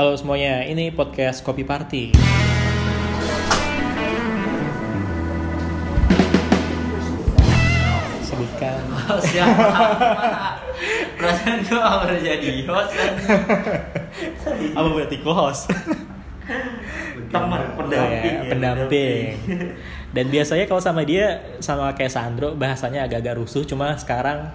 Halo semuanya, ini podcast Kopi Party. Sebutkan. Oh, siapa? Perasaan gue pernah jadi host kan. Apa berarti co-host? Teman pendamping. ya, ya, pendamping. Dan biasanya kalau sama dia sama kayak Sandro bahasanya agak-agak rusuh, cuma sekarang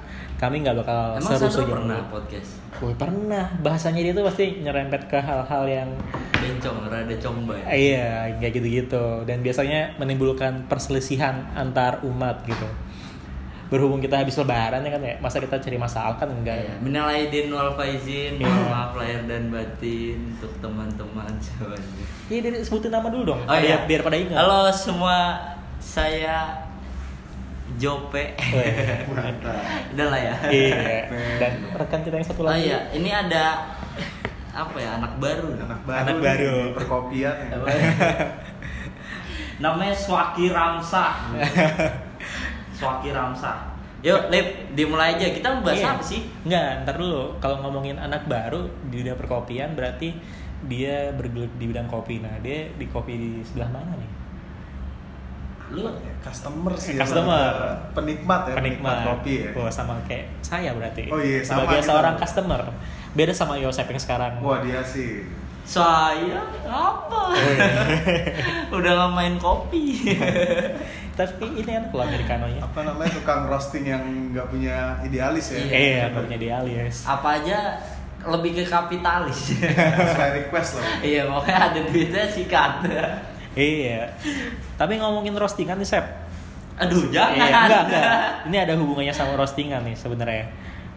kami nggak bakal Emang Sandro yang pernah podcast? Wih, pernah. Bahasanya dia tuh pasti nyerempet ke hal-hal yang Bencong, rada comba ya? Iya, kayak gitu-gitu. Dan biasanya menimbulkan perselisihan antar umat gitu. Berhubung kita habis lebaran ya kan ya, masa kita cari masalah kan enggak ya? Minal aidin wal faizin, Iya. mohon maaf lahir dan batin untuk teman-teman semuanya. Iya, sebutin nama dulu dong. Oh biar, iya, biar pada ingat. Halo semua, saya Jope. Oh, iya. Udah lah ya. Iya. Dan rekan kita yang satu Oh lagi. iya, ini ada apa ya anak baru. anak baru Anak baru. perkopian ya. Apa ya? Namanya Swaki Ramsah. Swaki Ramsah. Yuk, Lip, dimulai aja. Kita mau bahas Iya. apa sih? Enggak, ntar dulu. Kalau ngomongin anak baru di dunia perkopian berarti dia bergelut di bidang kopi. Nah, dia di kopi di sebelah mana nih? Lu customer sih Customer. ya, penikmat ya penikmat kopi ya Wah, sama kayak saya berarti. Oh iya, sama Sebagai gitu. seorang customer. Beda sama Yosep yang sekarang. wah dia sih saya apa? Udah nggak main kopi. Tapi ini kan kalau americanonya. apa namanya tukang roasting yang nggak punya idealis ya Iya. Eh, apa punya dia alias. apa aja lebih ke kapitalis. sesuai request loh iya, pokoknya ada duitnya sikat. Iya. Tapi ngomongin roastingan nih, Sep. Aduh, jangan. Iya, enggak, enggak. Ini ada hubungannya sama roastingan nih sebenarnya.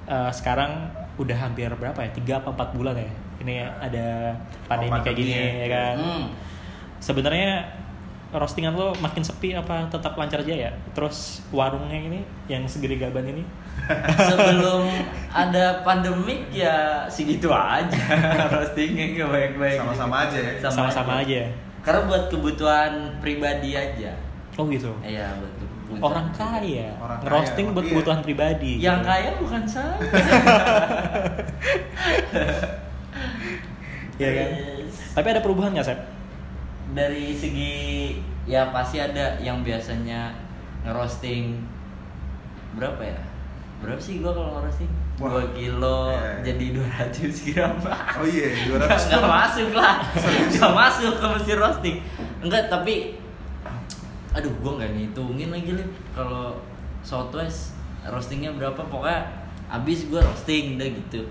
Eh, sekarang udah hampir berapa ya? 3 apa 4 bulan ya? Ini ada pandemi Oh, kayak gini ya ya. kan. Hmm. Sebenarnya roastingan lo makin sepi apa tetap lancar aja ya? Terus warungnya ini yang segede gaban ini Sebelum ada pandemik ya segitu aja roastingnya ke baik-baik. sama-sama aja ya sama-sama aja. Karena buat kebutuhan pribadi aja. Oh gitu. Iya, buat kebutuhan. Orang kaya, Orang kaya, roasting buat iya. kebutuhan pribadi. Yang gitu. kaya bukan saya. Iya kan? Yes. Tapi ada perubahan nggak, Sep? Dari segi ya pasti ada yang biasanya ngerosting berapa ya? Berapa sih gua kalau ngerosting? Wah. 2 kilo Iya. jadi 200 gram. oh iya Enggak 200 enggak masuk lah. Enggak masuk ke mesin roasting. Enggak, tapi aduh gua nggak ngitungin lagi Lip. Kalau Southwest roastingnya berapa pokoknya habis gua roasting udah gitu.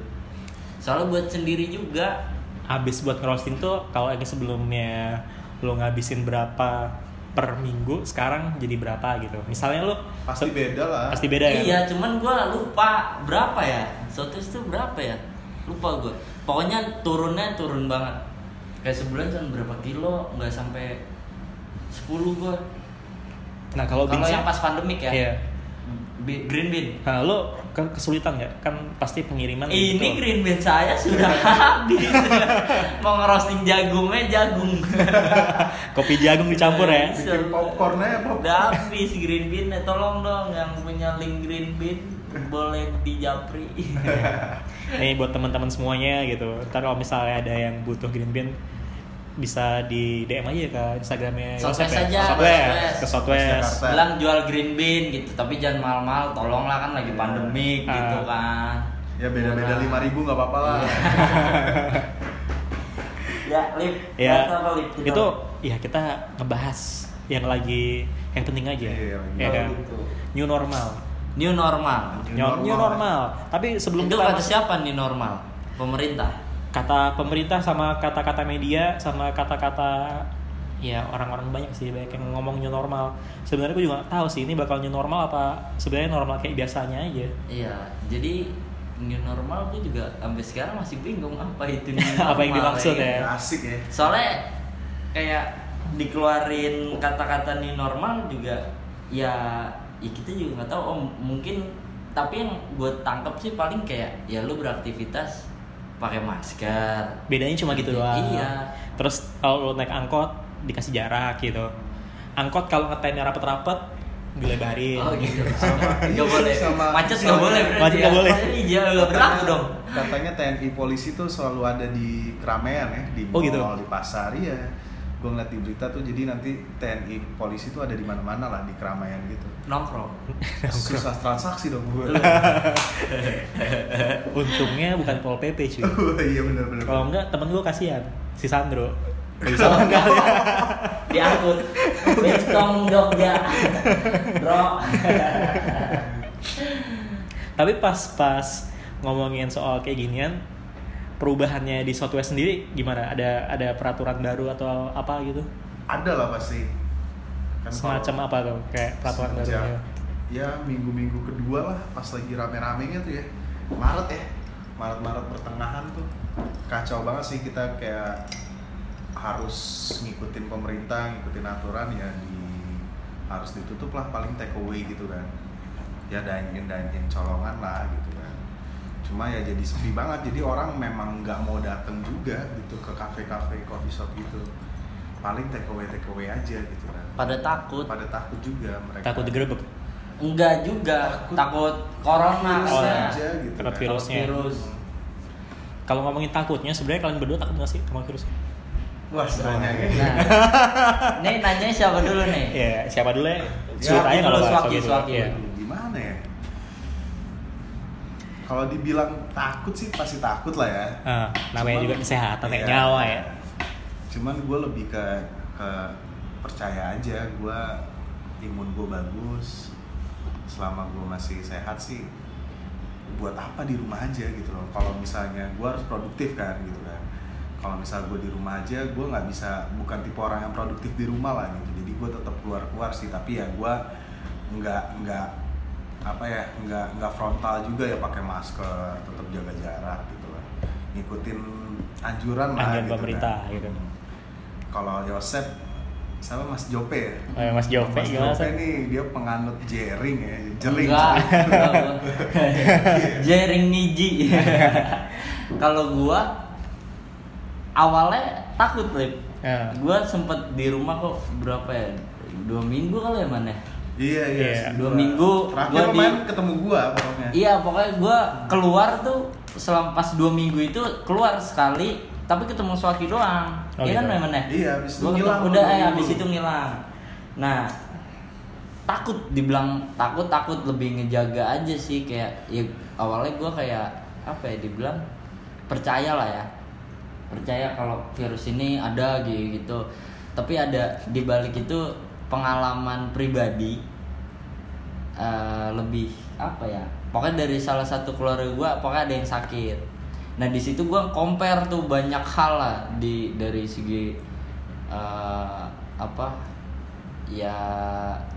Soalnya buat sendiri juga. Habis buat ngerosting tuh kalau ini sebelumnya lo ngabisin berapa per minggu, sekarang jadi berapa gitu. Misalnya lo pasti beda lah pasti beda ya. Iya, cuman gua lupa berapa ya. Southwest itu berapa ya? Lupa gua. Pokoknya turunnya turun banget. Kayak sebulan kan berapa kilo nggak sampai 10 gua. Nah kalau yang pas pandemik ya. Iya. Green bean. Nah lo kan kesulitan ya? Kan pasti pengiriman Ini gitu. green bean saya sudah habis. Mau ngerosting jagungnya jagung. Kopi jagung dicampur ya. bikin popcornnya apa Udah habis green bean. Tolong dong yang punya link green bean boleh dijapri. Nih buat teman-teman semuanya gitu. Ntar kalau misalnya ada yang butuh green bean bisa di DM aja ke Instagramnya Southwest Yosep aja, Southwest. Southwest. ke Southwest. Bilang jual green bean gitu tapi jangan mahal-mahal tolonglah kan lagi Iya. pandemik Ah. gitu kan ya beda-beda Murah. lima ribu nggak apa-apa lah ya lip Ya, apa, Lip? Kita- itu ya kita ngebahas yang lagi yang penting aja, Iya, ya Oh, kan? gitu. New normal, new normal New new, new normal. normal. Tapi sebelum itu kita kata siapa nih normal pemerintah kata pemerintah sama kata-kata media sama kata-kata ya orang-orang banyak sih banyak yang ngomong new normal. Sebenarnya gue juga nggak tahu sih ini bakal new normal apa sebenarnya normal kayak biasanya aja. iya jadi new normal gue juga sampai sekarang masih bingung apa itu new Apa yang normal, dimaksud ya. ya? asik ya soalnya kayak dikeluarin kata-kata new normal juga ya ya kita juga nggak tahu oh mungkin tapi yang gue tangkap sih paling kayak ya lu beraktivitas pakai masker Bedanya cuma gitu doang. iya Terus kalau lo naik angkot dikasih jarak gitu. Angkot kalau ngetemnya rapet-rapet dilebarin Oh gitu. Sama- Nggak boleh. sama- Macet nggak boleh berarti. Macet nggak ya? boleh. Iya nggak berlaku dong. Katanya TNI polisi tuh selalu ada di keramaian ya, di Oh, mall, gitu? di pasar ya. Gue ngeliat di berita tuh jadi nanti TNI polisi tuh ada di mana-mana lah di keramaian gitu. Nongkrong. Susah transaksi dong gue. untungnya bukan pol pp cuy iya benar-benar. kalau enggak temen gue kasihan si Sandro bisa Oh, enggak. Diangkut. Bestong Jogja. Bro. tapi pas pas ngomongin soal kayak ginian perubahannya di Southwest sendiri gimana? Ada ada peraturan baru atau apa gitu? Ada lah pasti. Kan semacam apa tuh? Kayak peraturan barunya? ya minggu-minggu kedua lah pas lagi rame-ramenya tuh ya. Maret ya. Maret-Maret pertengahan tuh. Kacau banget sih kita kayak harus ngikutin pemerintah ngikutin aturan ya di harus ditutup lah paling take away gitu kan. Ya dine in colongan lah gitu cuma ya jadi sepi banget jadi orang memang nggak mau dateng juga gitu ke kafe-kafe coffee shop gitu paling take away take away aja gitu kan Pada takut. pada takut juga mereka takut digerebek Enggak juga. Takut. Takut corona Virus Oh, aja gitu takut kan. virusnya Virus. kalau ngomongin takutnya sebenarnya kalian berdua takut nggak sih sama virusnya wah sebenarnya ya. Nah, ini nanya siapa dulu nih? ya siapa dulu ya Ya, ceritanya kalau dulu, Swaki. ya. gimana ya kalau dibilang takut sih pasti takut lah ya. Ah, namanya Cuman- juga kesehatan kayak iya. nyawa ya. Cuman gue lebih ke ke percaya aja gue imun gue bagus. Selama gue masih sehat sih buat apa di rumah aja gitu loh. Kalau misalnya gue harus produktif kan gitu kan. Kalau misal gue di rumah aja gue nggak bisa bukan tipe orang yang produktif di rumah lah gitu. Jadi gue tetap keluar keluar sih. Tapi ya gue nggak nggak apa ya nggak nggak frontal juga ya pakai masker tetap jaga jarak gitu lah ngikutin anjuran lah Anjuran gitu pemerintah, kan. gitu. kalau Yosep sama Mas Jope ya Oh, ya, Mas Jope Mas gimana Jope sih? nih dia penganut jering ya jering jering. Jering niji. Kalau gua awalnya takut, Lip. Ya. Gua sempet di rumah kok berapa ya? Dua minggu kali ya mana? Iya iya Iya. sih, Dua minggu terakhir gua di- main ketemu gua pokoknya Iya, pokoknya gua keluar tuh selama pas dua minggu itu keluar sekali, tapi ketemu Swaki doang. Oh, Iya kan gitu. memang Iya, abis itu Gua ngilang Udah, dua eh, minggu. abis itu ngilang. Nah, takut dibilang takut takut lebih ngejaga aja sih kayak ya awalnya gua kayak apa ya dibilang percaya lah ya percaya kalau virus ini ada gitu tapi ada di balik itu pengalaman pribadi eh, lebih apa ya? Pokoknya dari salah satu keluarga gua pokoknya ada yang sakit. Nah di situ gua compare tuh banyak hal lah di dari segi eh, apa? Ya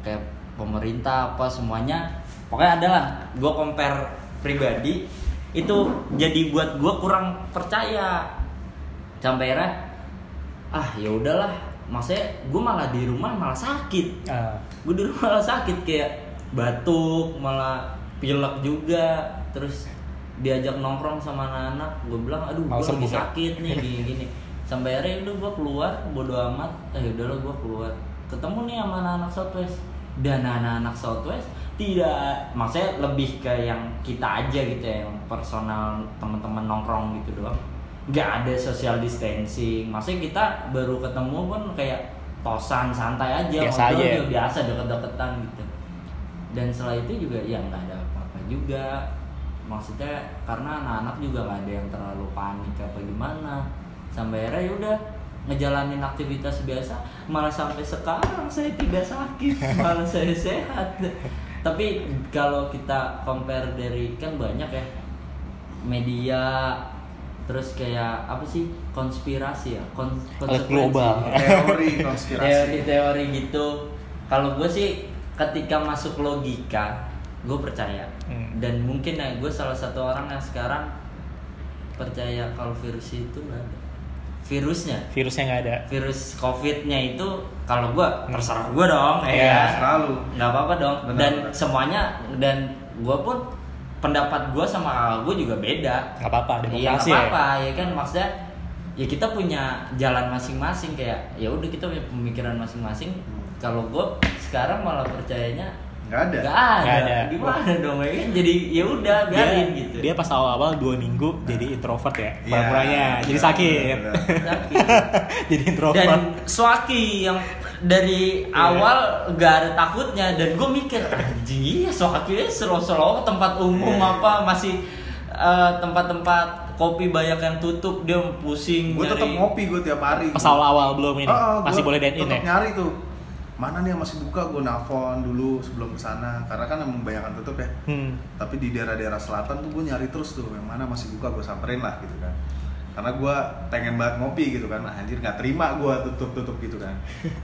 kayak pemerintah apa semuanya. Pokoknya ada lah gue compare pribadi. Itu jadi buat gue kurang percaya. Sampai akhirnya ah ya udahlah maksudnya gue malah di rumah malah sakit. Ah, gue di rumah malah sakit kayak batuk malah pilek juga. Terus diajak nongkrong sama anak-anak gue bilang aduh gue lagi ya? sakit nih gini gini. Sampai akhirnya udah gue keluar bodo amat. Eh udahlah gue keluar. Ketemu nih sama anak-anak Southwest dan anak-anak Southwest tidak maksudnya lebih ke yang kita aja gitu ya yang personal teman-teman nongkrong gitu doang nggak ada social distancing. Maksudnya kita baru ketemu pun kayak tosan santai aja Biasa ngobrol aja. ya? biasa deket-deketan gitu. Dan setelah itu juga ya nggak ada apa-apa juga. Maksudnya karena anak-anak juga nggak ada yang terlalu panik apa gimana. Sampai akhirnya ya udah ngejalanin aktivitas biasa malah sampai sekarang saya tidak sakit malah saya sehat. Tapi kalau kita compare dari kan banyak ya media terus kayak apa sih? Konspirasi ya? Kon global. teori konspirasi. Teori-teori gitu. Kalau gue sih ketika masuk logika gue percaya. Hmm. dan mungkin ya gue salah satu orang yang sekarang percaya kalau virus itu nggak ada. Virusnya? Virusnya nggak ada. Virus covidnya itu kalau gue terserah gue dong Iya, ya selalu. Nggak apa-apa dong. Benar, dan benar. semuanya dan gue pun pendapat gue sama kakak gue juga beda nggak apa-apa Iya nggak demokrasi ya apa-apa ya kan maksudnya ya kita punya jalan masing-masing kayak ya udah kita punya pemikiran masing-masing Hmm. kalau gue sekarang malah percayanya nggak ada Gak ada. Nggak ada. Gimana dong ya? kan? Jadi ya udah dia, biarin gitu. dia pas awal-awal dua minggu jadi introvert ya Iya, pura-puranya jadi benar, sakit. Sakit. jadi introvert dan Swaki yang dari Iya. awal gak ada takutnya dan gue mikir anjing iya Swaki slow-slow tempat umum Iya. apa masih eh, tempat-tempat kopi banyak yang tutup dia pusing gue tetap nyari- ngopi gue tiap hari pas awal-awal belum ini? Oh, oh, masih boleh dine in ya? nyari tuh. Mana nih yang masih buka? Gue nelfon dulu sebelum ke sana karena kan emang banyak yang tutup ya. Hmm. tapi di daerah-daerah selatan tuh gue nyari terus tuh. Yang mana masih buka gue samperin lah gitu kan karena gue pengen banget ngopi gitu kan. Nah, anjir nggak terima gue tutup tutup gitu kan.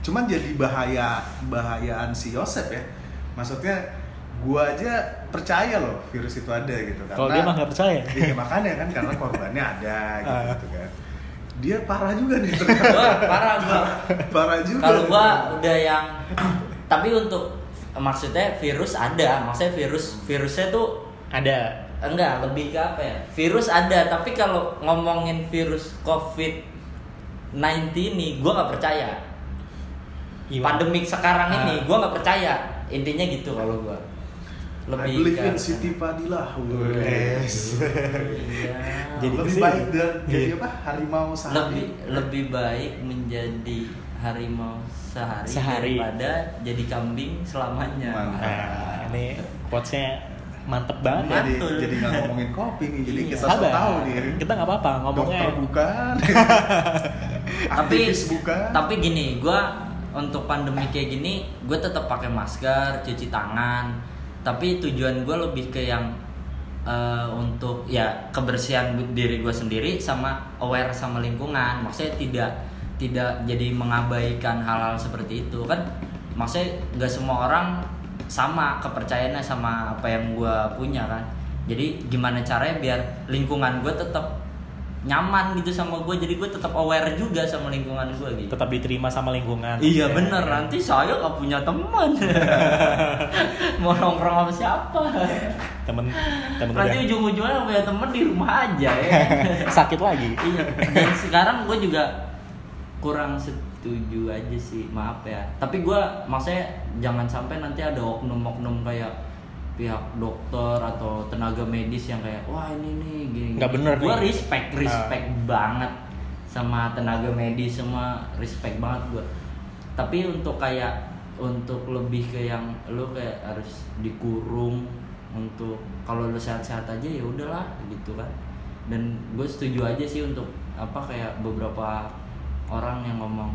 Cuman jadi bahaya bahayaan si Yosep ya. Maksudnya gue aja percaya loh virus itu ada gitu. Kalau dia mah nggak percaya. Iya makanya kan karena korbannya ada gitu, Ah. gitu kan. Dia parah juga nih Gua ternyata parah gua. Parah juga kalau gua udah yang tapi untuk maksudnya virus ada. Maksudnya virus virusnya tuh ada enggak lebih ke apa ya virus ada tapi kalau ngomongin virus covid 19 ini gua nggak percaya Gimana? pandemik sekarang Ah. ini gua nggak percaya intinya gitu kalau gua I lebih believe ke in Siti Fadilah Yes. Iya. Jadi lebih ke sini. baik dan jadi Iya. apa harimau sehari lebih lebih baik menjadi harimau sehari, Sehari. daripada jadi kambing selamanya. Mantap. nah ini quotesnya mantep banget ya. Jadi Mantul. jadi nggak ngomongin kopi nih jadi Iya. kita Sabar. tahu nih. Kita nggak apa-apa ngomongnya dokter bukan. Tapi bukan. tapi gini gue untuk pandemi kayak gini gue tetap pakai masker cuci tangan. Tapi tujuan gue lebih ke yang eh, untuk ya kebersihan diri gue sendiri sama aware sama lingkungan. Maksudnya tidak tidak jadi mengabaikan hal-hal seperti itu. Kan maksudnya nggak semua orang sama kepercayaannya sama apa yang gue punya kan. Jadi gimana caranya biar lingkungan gue tetap nyaman gitu sama gue jadi gue tetap aware juga sama lingkungan gue gitu. Tetap diterima sama lingkungan. Iya Ya, bener. Nanti saya gak punya teman. Mau nongkrong sama siapa? Temen temen nanti udah ujung-ujungnya punya teman di rumah aja ya. Sakit lagi. Iya. Dan sekarang gue juga kurang setuju aja sih. Maaf ya. Tapi gue maksudnya jangan sampai nanti ada oknum-oknum kayak pihak dokter atau tenaga medis yang kayak wah ini nih gini Nggak bener gue respect respect banget sama tenaga medis semua respect banget gue tapi untuk kayak untuk lebih ke yang lu kayak harus dikurung untuk kalau lu sehat-sehat aja ya udahlah gitu kan. Dan gue setuju aja sih untuk apa kayak beberapa orang yang ngomong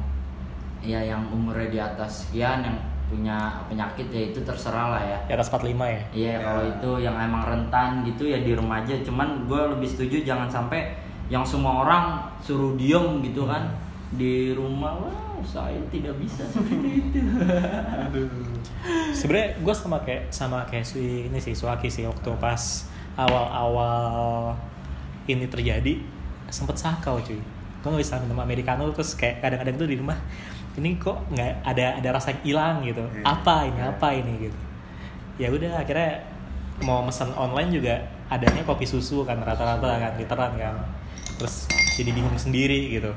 ya yang umurnya di atas sekian yang punya penyakit ya itu terserah lah ya di atas 45 ya Iya Ya. kalau itu yang emang rentan gitu ya di rumah aja. Cuman gue lebih setuju jangan sampai yang semua orang suruh diem gitu kan di rumah. Wah saya tidak bisa seperti itu. sebenarnya gue sama kayak sama kayak si ini sih Suaki sih waktu pas awal-awal ini terjadi sempet sakau cuy gue nggak bisa minum americano terus kayak kadang-kadang tuh di rumah ini kok nggak ada ada rasa hilang gitu? Iya. apa ini? Iya. apa ini? Gitu. Ya udah akhirnya mau pesan online juga adanya kopi susu kan rata-rata kan literan kan. Terus jadi bingung sendiri gitu.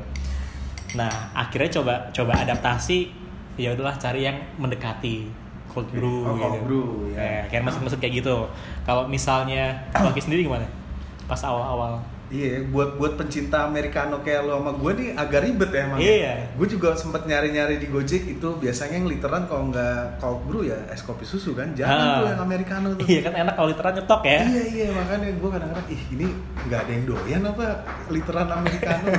Nah akhirnya coba coba adaptasi. Ya udahlah cari yang mendekati cold brew Oh, gitu. cold brew, ya. kayak maksud-maksud kayak gitu. Kalau misalnya Waki sendiri gimana? Pas awal-awal Iya, buat buat pencinta americano kayak lo sama gue nih agak ribet ya emang. Iya. Gue juga sempet nyari-nyari di Gojek itu biasanya yang literan kalau nggak cold brew ya es kopi susu kan. Jangan Ah. tuh yang americano tuh. iya kan enak kalau literan nyetok ya Iya iya makanya gue kadang-kadang ih ini nggak ada yang doyan apa literan americano.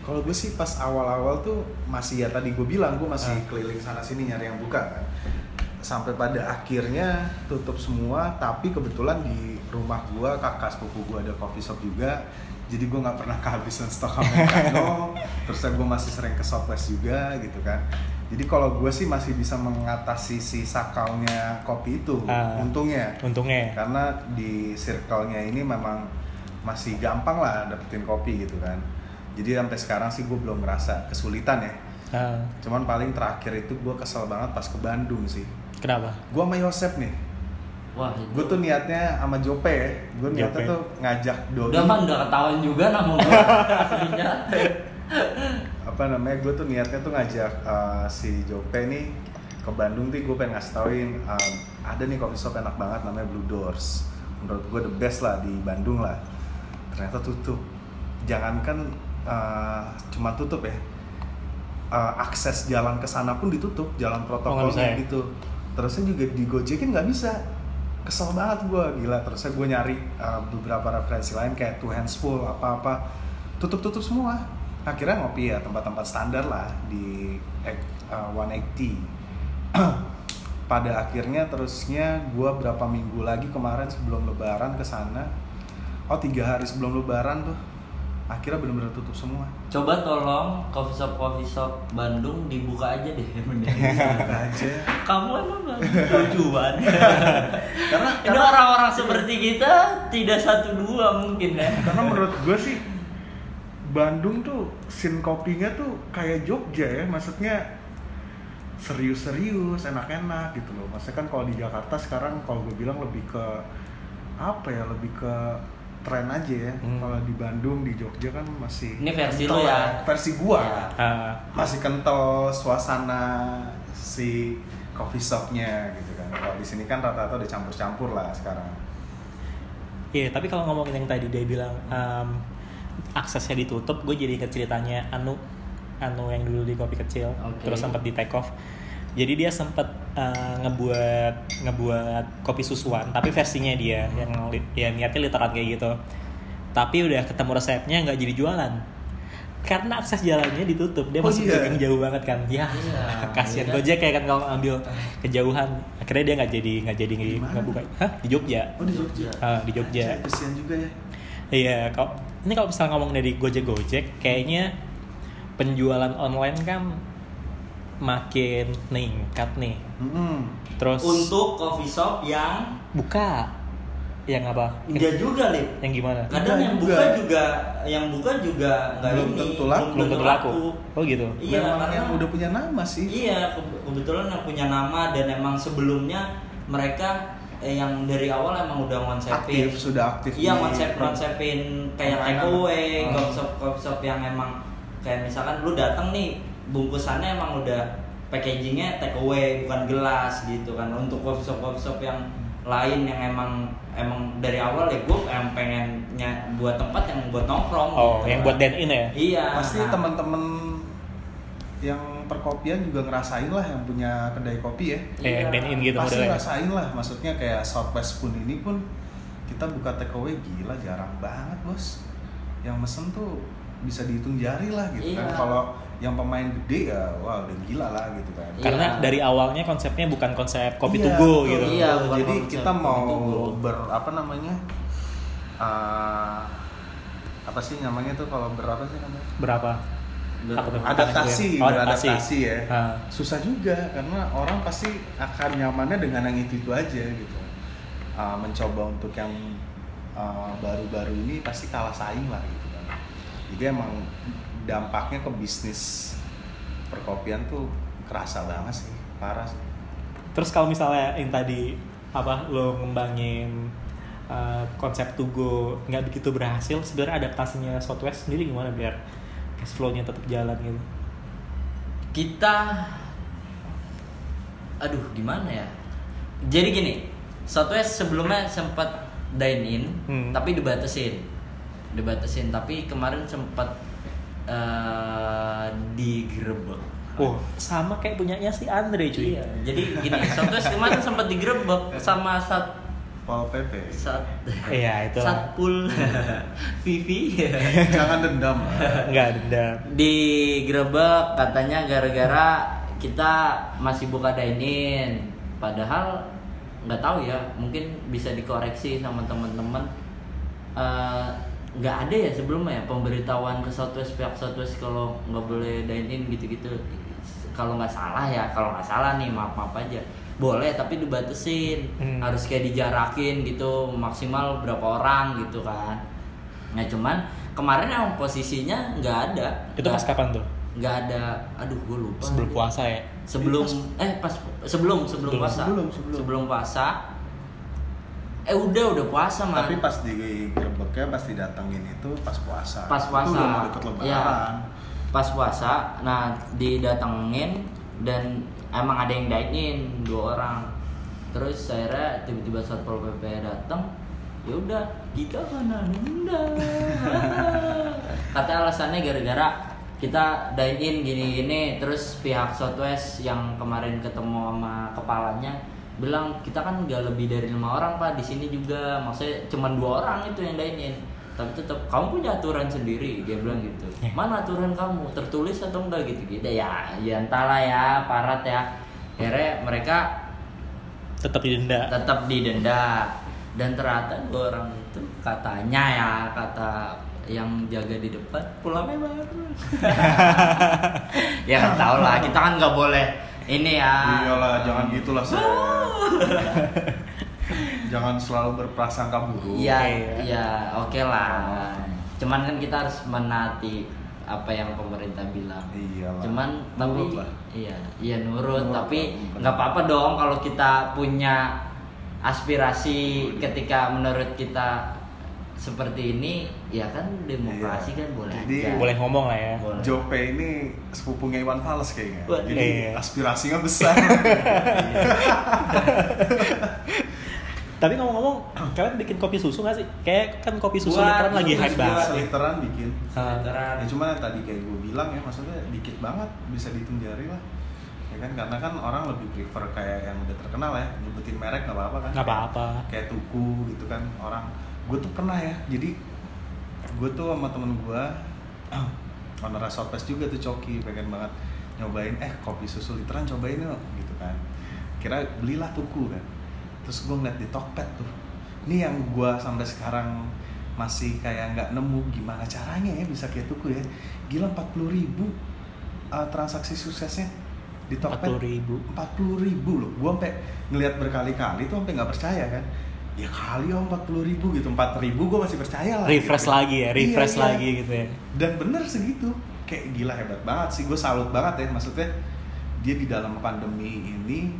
Kalau gue sih pas awal-awal tuh masih ya tadi gue bilang gue masih Ah. keliling sana sini nyari yang buka kan. Sampai pada akhirnya tutup semua, tapi kebetulan di rumah gue kakak sepupu gue ada coffee shop juga. Jadi gue nggak pernah kehabisan stok americano. Terus gue masih sering ke Southwest juga gitu kan. Jadi kalau gue sih masih bisa mengatasi si sakaunya kopi itu, Ah. untungnya untungnya karena di circle-nya ini memang masih gampang lah dapetin kopi gitu kan jadi sampai sekarang sih gue belum ngerasa kesulitan ya Ah, cuman paling terakhir itu gue kesel banget pas ke Bandung sih kenapa? Gue sama Yosep nih. Wah itu. gue tuh niatnya sama Jope ya. Gue niatnya Jope. tuh ngajak Doi Udah mah udah ketahuan juga nama gue aslinya. apa namanya gue tuh niatnya tuh ngajak uh, si Jope nih ke Bandung tuh gue pengen ngasih tauin um, ada nih coffee shop enak banget namanya Blue Doors. Menurut gue the best lah di Bandung lah. Ternyata tutup. Jangankan uh, cuma tutup ya. Uh, akses jalan ke sana pun ditutup jalan Oh, protokolnya bisa ya? Terusnya juga di Gojekin nggak bisa. Kesel banget gue gila. Terusnya gue nyari uh, beberapa referensi lain kayak Two Hands Full apa-apa. Tutup-tutup semua. Akhirnya ngopi ya tempat-tempat standar lah di eh, uh, 180 pada akhirnya terusnya gue berapa minggu lagi kemarin sebelum lebaran ke sana. Oh tiga hari sebelum lebaran tuh akhirnya benar-benar tutup semua. Coba tolong coffee shop coffee shop Bandung dibuka aja deh. Aja. Kamu emang tujuan. karena Ini orang-orang seperti kita tidak satu dua mungkin ya. karena menurut gue sih Bandung tuh scene kopinya tuh kayak Jogja ya. Maksudnya serius-serius enak-enak gitu loh. Maksudnya kan kalau di Jakarta sekarang kalau gue bilang lebih ke apa ya lebih ke tren aja ya Hmm. kalau di Bandung di Jogja kan masih Ini versi kental lu ya? versi gua Ya. Masih kental suasana si coffee shopnya gitu kan kalau di sini kan rata-rata udah campur-campur lah sekarang Iya, tapi kalau ngomongin yang tadi dia bilang em, aksesnya ditutup, gue jadi inget ceritanya Anu, Anu yang dulu di kopi kecil, Oke. terus sempat di take off. Jadi dia sempat eh, ngebuat ngebuat kopi susuan, tapi versinya dia yang ya niatnya literan kayak gitu. Tapi udah ketemu resepnya nggak jadi jualan. Karena akses jalannya ditutup, dia Oh, masuk iya? yang jauh banget kan. Ya, Iya, kasihan iya kan? Gojek kayak kan kalau ambil kejauhan. Akhirnya dia nggak jadi nggak jadi nggak buka. Hah? Di Jogja. oh di Jogja Ah, di Jogja. Kesian juga ya Iya, kalau ini kalau misalnya ngomong dari Gojek Gojek, kayaknya penjualan online kan makin meningkat nih. Mm-mm. Terus Untuk coffee shop yang buka, yang apa? enggak juga lip. Yang gimana? Kadang yang juga. buka juga yang buka juga nggak Belum ini. tentu laku. Belum tentu laku. Oh gitu. Iya, memang karena yang udah punya nama sih Iya, ke- kebetulan yang punya nama dan emang sebelumnya mereka eh, yang dari awal emang udah ngonsepin aktif sudah aktif Iya konsep konsepin kayak Online. take away, Hmm. coffee shop coffee shop yang emang kayak misalkan lu datang nih bungkusannya emang udah packagingnya take away bukan gelas gitu kan untuk coffee shop coffee shop yang lain yang emang emang dari awal ya gue yang pengennya buat tempat yang buat nongkrong Oh, gitu yang kan. buat dine in ya? iya pasti nah. teman-teman yang perkopian juga ngerasain lah yang punya kedai kopi ya Kayak Iya. dine in gitu pasti modelnya. ngerasain lah maksudnya kayak Southwest pun ini pun kita buka take away gila jarang banget bos yang mesen tuh bisa dihitung jari lah gitu kan Iya. kalau yang pemain gede ya wah udah gila lah gitu kan Iya. Karena dari awalnya konsepnya bukan konsep kopi Iya, to go betul. gitu. Iya, bukan jadi konsep kita mau ber apa namanya eh, apa sih namanya tuh kalau berapa sih namanya Berapa? Adaptasi Oh, beradaptasi ya Ah. susah juga karena orang pasti akan nyamannya dengan yang itu itu aja gitu Uh, mencoba untuk yang uh, baru-baru ini pasti kalah saing lah gitu kan jadi emang dampaknya ke bisnis perkopian tuh kerasa banget sih parah sih Terus kalau misalnya yang tadi apa lo ngembangin uh, konsep Tugo nggak begitu berhasil, sebenarnya adaptasinya Southwest sendiri gimana biar cash flow-nya tetap jalan gitu? kita aduh gimana ya jadi gini Southwest sebelumnya sempat dine in Hmm. tapi dibatasin dibatasin tapi kemarin sempat eh, digerebek Oh, sama kayak punyanya si Andre cuy. iya jadi gini Southwest kemarin sempat digerebek sama sat Pol PP sat Iya, itu. satpul Vivi jangan dendam. Enggak dendam. digerebek katanya gara-gara kita masih buka dine-in padahal nggak tahu ya mungkin bisa dikoreksi sama teman-teman Eh, nggak ada ya sebelumnya ya pemberitahuan ke Southwest pihak Southwest kalau nggak boleh dine-in gitu-gitu. Kalau nggak salah ya kalau nggak salah nih maaf maaf aja. Boleh tapi dibatasin. Hmm. harus kayak dijarakin gitu maksimal berapa orang gitu kan. Nah cuman kemarin emang posisinya nggak ada. Itu Nggak- pas kapan tuh? nggak ada. Aduh gue lupa. Sebelum puasa ya. sebelum eh pas sebelum sebelum Sebelum, puasa. Sebelum, sebelum. puasa eh udah udah puasa man tapi pas digerebeknya pas didatengin itu pas puasa. Pas puasa. itu udah mau deket lebaran. Iya. pas puasa nah didatengin dan emang ada yang dine in dua orang. Terus akhirnya tiba-tiba satpol pp datang ya udah kita mana nunda? Kata alasannya gara-gara kita dine in gini-gini terus pihak Southwest yang kemarin ketemu sama kepalanya bilang kita kan nggak lebih dari lima orang pak di sini juga. Maksudnya cuma dua orang itu yang dine in tapi tetap kamu punya aturan sendiri dia bilang gitu. Mana aturan kamu? Tertulis atau enggak? Gitu gitu ya ya entahlah ya parat ya. Akhirnya mereka tetap didenda tetap didenda dan ternyata dua orang itu katanya ya kata yang jaga di depan pulangnya baru ya nggak tahu lah kita kan nggak boleh ini ya Iyalah, jangan gitulah saya. jangan selalu berprasangka buruk. Iya, Oke. iya, oke lah. Cuman kan kita harus menaati apa yang pemerintah bilang. Iyalah. Cuman Nurut tapi lah. iya, iya nurut, Nurut tapi nggak apa-apa dong kalau kita punya aspirasi ketika menurut kita seperti ini, ya kan demokrasi kan boleh Jadi, aja. boleh ngomong lah ya Boleh. Jope ini sepupunya Iwan Fals kayaknya. Waduh. Jadi Iya. aspirasinya besar. tapi ngomong-ngomong kalian bikin kopi susu gak sih kayak kan kopi susu Buat, literan lagi susu hype banget Literan bikin. Literan. Ya cuma yang tadi kayak gue bilang ya, maksudnya dikit banget bisa dihitung jari lah. Ya kan karena kan orang lebih prefer kayak yang udah terkenal ya, nyebutin merek nggak apa-apa kan? nggak apa-apa Kayak tuku gitu kan orang. Gue tuh pernah ya, jadi gue tuh sama temen gue, owner Southwest juga tuh Coki, pengen banget nyobain. Eh kopi susu literan cobain yuk gitu kan. Kira belilah tuku kan. Terus gue ngeliat di Tokped tuh, ini yang gue sampai sekarang masih kayak nggak nemu gimana caranya ya bisa kayak tuku ya. Gila 40 ribu uh, transaksi suksesnya di Tokped. 40 ribu. 40 ribu loh. Gue sampai ngelihat berkali-kali tuh sampai nggak percaya kan ya kali om 40 ribu gitu 4 ribu gue masih percaya lah refresh gitu. lagi ya refresh Iya, iya. lagi gitu ya. Dan bener segitu. Kayak gila hebat banget sih. Gue salut banget ya maksudnya dia di dalam pandemi ini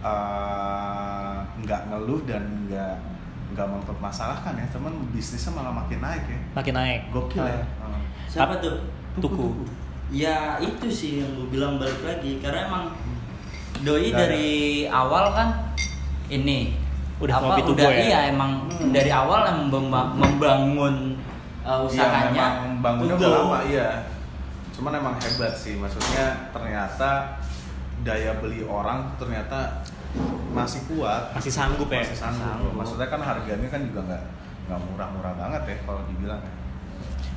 uh, nggak ngeluh dan nggak nggak mempermasalahkan ya. Teman bisnisnya malah makin naik ya. Makin naik. Gokil ya. Ah. Siapa tuh? Tuku. Ya itu sih yang gue bilang balik lagi. Karena emang doi Nggak dari awal kan ini Udah apa udah ya? iya emang Hmm. dari awal yang memba- membangun uh, Iya, usahanya memang bangunnya tuku. udah lama iya cuman emang hebat sih maksudnya ternyata daya beli orang ternyata masih kuat masih sanggup ya masih sanggup. Sanggup. maksudnya kan harganya kan juga nggak nggak murah-murah banget ya kalau dibilang ya.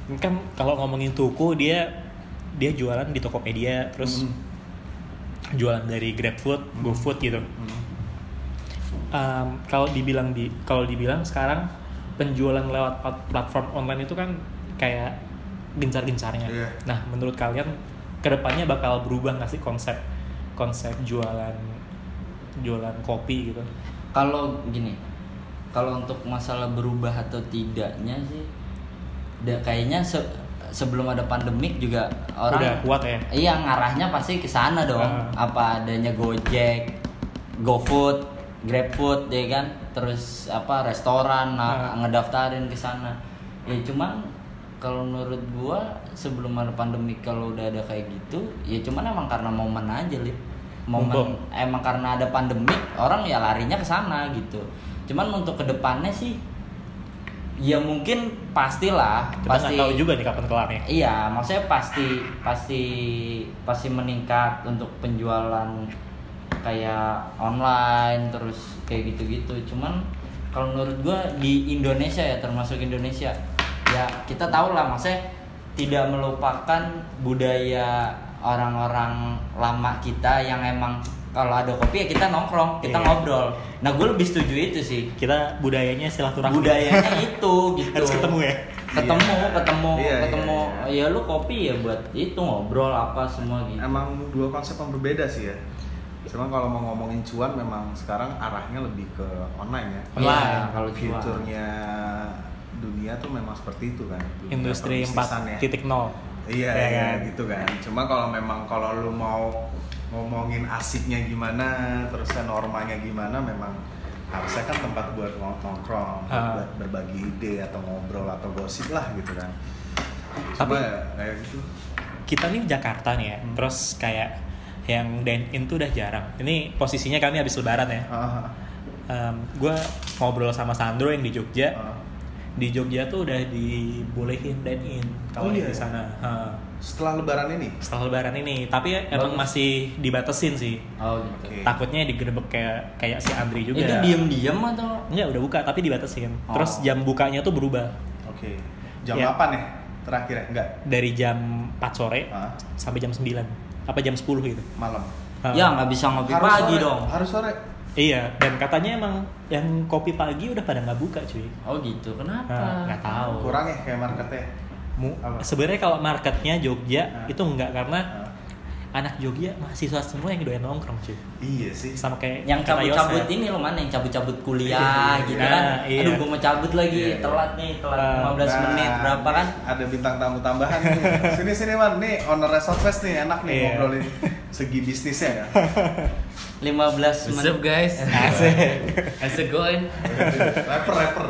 Ini kan kalau ngomongin tuku dia dia jualan di Tokopedia terus Hmm. jualan dari GrabFood, GoFood gitu. Hmm. Em, kalau dibilang di kalau dibilang sekarang penjualan lewat plat- platform online itu kan kayak gencar-gencarnya. Iya. Nah, menurut kalian ke depannya bakal berubah nggak sih konsep konsep jualan jualan kopi gitu? Kalau gini, kalau untuk masalah berubah atau tidaknya sih, da- kayaknya se- sebelum ada pandemik juga orang Udah kuat ya? Iya ngarahnya pasti ke sana dong. Ah. Apa adanya Gojek, GoFood, GrabFood ya kan, terus apa restoran nah, Ah. ngedaftarin ke sana. Ya cuman kalau menurut gua sebelum ada pandemik kalau udah ada kayak gitu, ya cuman emang karena momen aja lip. Momen Mumpung. emang karena ada pandemik orang ya larinya ke sana gitu. Cuman untuk ke depannya sih ya mungkin pastilah Kita pasti tahu juga nih kapan kelarnya. Iya, maksudnya pasti pasti pasti meningkat untuk penjualan kayak online terus kayak gitu-gitu. Cuman kalau menurut gua di Indonesia ya termasuk Indonesia ya kita tahu lah maksudnya tidak melupakan budaya orang-orang lama kita yang emang kalau ada kopi ya kita nongkrong, kita Iya. ngobrol. Nah, gue lebih setuju itu sih. Kita budayanya silaturahmi. Budayanya itu gitu. Harus ketemu ya. ketemu Iya. ketemu Iya, iya, ketemu iya. ya lu kopi ya buat itu ngobrol apa semua gitu Emang dua konsep yang berbeda sih ya. Cuma kalau mau ngomongin cuan memang sekarang arahnya lebih ke online ya. Iya, kalau cuan. Future-nya dunia tuh memang seperti itu kan. Dunia Industri perbisnisan ya. 4.0. Iya, Ya iya kan? gitu kan. Cuma kalau memang kalau lu mau ngomongin asiknya gimana, terusnya normanya gimana, memang harusnya kan tempat buat nongkrong, Ah. buat berbagi ide atau ngobrol atau gosip lah gitu kan. Tapi- Cuma ya, kayak gitu. Kita nih Jakarta nih ya. Hmm. Terus kayak yang dine in tuh udah jarang. Ini posisinya kami habis lebaran ya. Ah, Em, gue ngobrol sama Sandro yang di Jogja. ah. Di Jogja tuh udah dibolehin dine in kalau Oh, iya? di sana. Ha. Setelah lebaran ini? Setelah lebaran ini, tapi emang Bagus. masih dibatesin sih. Oh gitu. Oke. Takutnya digerebek kayak kayak si Andri juga. Itu diem-diem atau? Enggak, udah buka tapi dibatasin. Oh. Terus jam bukanya tuh berubah Oke. Jam Ya. 8 ya? Terakhir ya? Enggak. dari jam 4 sore Ah. sampai jam 9. Apa jam 10 gitu. Malam. Ha. Ya nggak bisa ngopi pagi sore. dong. Harus sore. Iya, dan katanya emang yang kopi pagi udah pada nggak buka cuy. Oh gitu. Kenapa? Nah, nggak tahu. Kurang ya kayak marketnya. Mu- Apa? Sebenarnya kalau marketnya Jogja Ah. itu enggak karena Ah. Anak Jogja mahasiswa semua yang doyan nongkrong cuy. Iya sih. Sama kayak yang cabut-cabut ini loh mana yang cabut-cabut kuliah gitu Nah, kan iya. aduh gue mau cabut lagi Iya, iya. telat nih telat Ah, 15 Nah, menit berapa kan Ada bintang tamu tambahan nih. Sini sini man, nih owner Resort Fest nih enak nih Iya. ngobrolin segi bisnisnya ya. 15 What's up menit guys? Asik. It going? rapper rapper.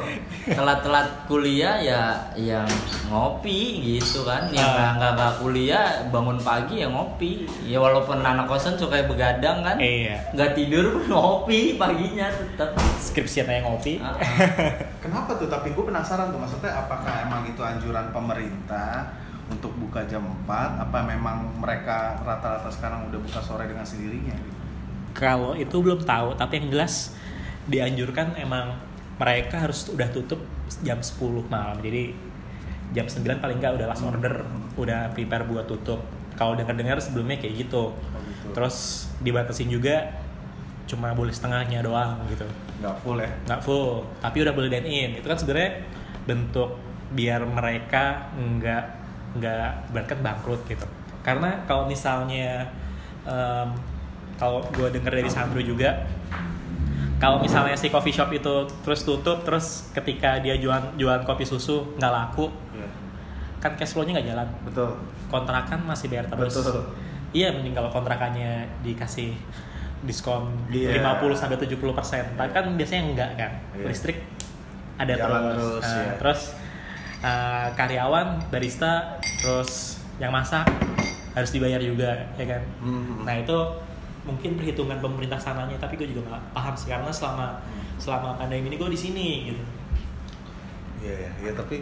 telat-telat kuliah ya yang ngopi gitu kan yang Ah. nggak nggak nggak kuliah bangun pagi ya ngopi ya walaupun anak kosan suka begadang kan Iya. nggak tidur pun ngopi paginya tetap Skripsinya yang ngopi. Ah, ah. Kenapa tuh? Tapi gue penasaran tuh maksudnya apakah emang itu anjuran pemerintah untuk buka jam 4 apa memang mereka rata-rata sekarang udah buka sore dengan sendirinya gitu? Kalau itu belum tahu, tapi yang jelas dianjurkan emang mereka harus udah tutup jam 10 malam. Jadi jam 9 paling nggak udah last order, udah prepare buat tutup. Kalau dengar-dengar sebelumnya kayak gitu. gitu. Terus dibatasin juga cuma boleh setengahnya doang gitu. Nggak full ya? Nggak full, tapi udah boleh dine in. Itu kan sebenarnya bentuk biar mereka nggak nggak berkat bangkrut gitu. Karena kalau misalnya em, kalau gue denger dari Sandro juga kalau misalnya si coffee shop itu terus tutup terus ketika dia jualan jualan kopi susu nggak laku Iya. kan cash flow-nya nggak jalan Betul. kontrakan masih bayar terus Betul. iya mending kalau kontrakannya dikasih diskon Iya. 50 sampai 70 persen tapi kan biasanya enggak kan Iya. listrik ada Jalan terus terus, Nah, ya. terus uh, karyawan barista terus yang masak harus dibayar juga ya kan Mhm. nah itu mungkin perhitungan pemerintah sananya tapi gue juga nggak paham sih karena selama selama pandemi ini gue di sini gitu Iya, iya, iya, tapi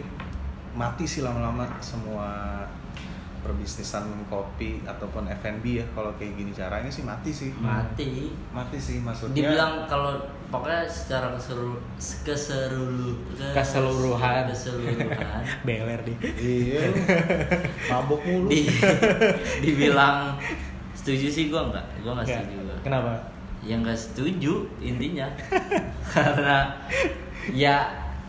mati sih lama-lama semua perbisnisan kopi ataupun F&B ya kalau kayak gini caranya sih mati sih. mati Mati sih maksudnya. dibilang kalau pokoknya secara ke seluruh ke seluruh Keseluruhan. keseluruhan beler deh Iya. lu. Mabok mulu. di dibilang setuju sih gua enggak gua enggak Nggak. setuju gua. kenapa ya enggak setuju intinya karena ya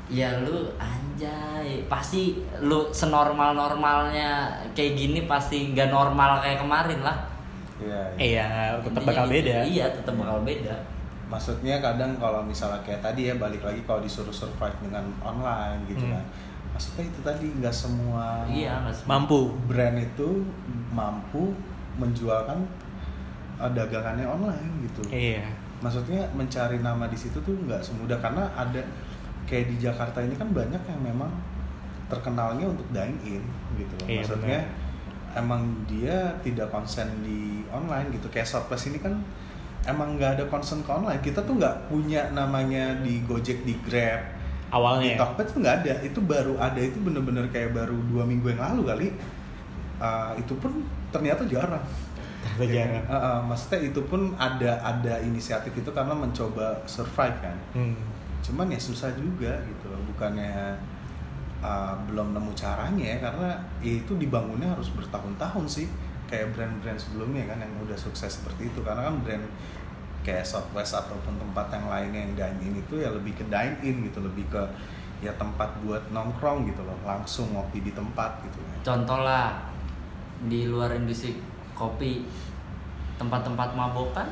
ya lu anjay pasti lu senormal normalnya kayak gini pasti nggak normal kayak kemarin lah Iya, iya. iya tetap bakal gitu. beda iya tetap bakal beda Maksudnya kadang kalau misalnya kayak tadi ya balik lagi kalau disuruh survive dengan online gitu Hmm. kan. Maksudnya itu tadi nggak semua iya nggak semua. mampu brand itu mampu menjualkan uh, dagangannya online gitu. iya Maksudnya mencari nama di situ tuh nggak semudah karena ada kayak di Jakarta ini kan banyak yang memang terkenalnya untuk dine in gitu. loh. Iya, Maksudnya emang dia tidak konsen di online gitu. Kayak Southwest ini kan emang nggak ada concern ke online. Kita tuh nggak punya namanya di Gojek, di Grab, di awalnya ya? Tokped tuh nggak ada. Itu baru ada itu bener-bener kayak baru dua minggu yang lalu kali. Uh, itu pun ternyata jarang. Ternyata jarang. Uh, uh, maksudnya itu pun ada ada inisiatif itu karena mencoba survive kan. Hmm. Cuman ya susah juga gitu loh. Bukannya uh, belum nemu caranya ya karena ya itu dibangunnya harus bertahun-tahun sih. Kayak brand-brand sebelumnya kan yang udah sukses seperti itu karena kan brand kayak Southwest ataupun tempat yang lainnya yang dine in itu ya lebih ke dine in gitu lebih ke ya tempat buat nongkrong gitu loh langsung ngopi di tempat gitu contoh lah di luar industri kopi tempat-tempat mabokan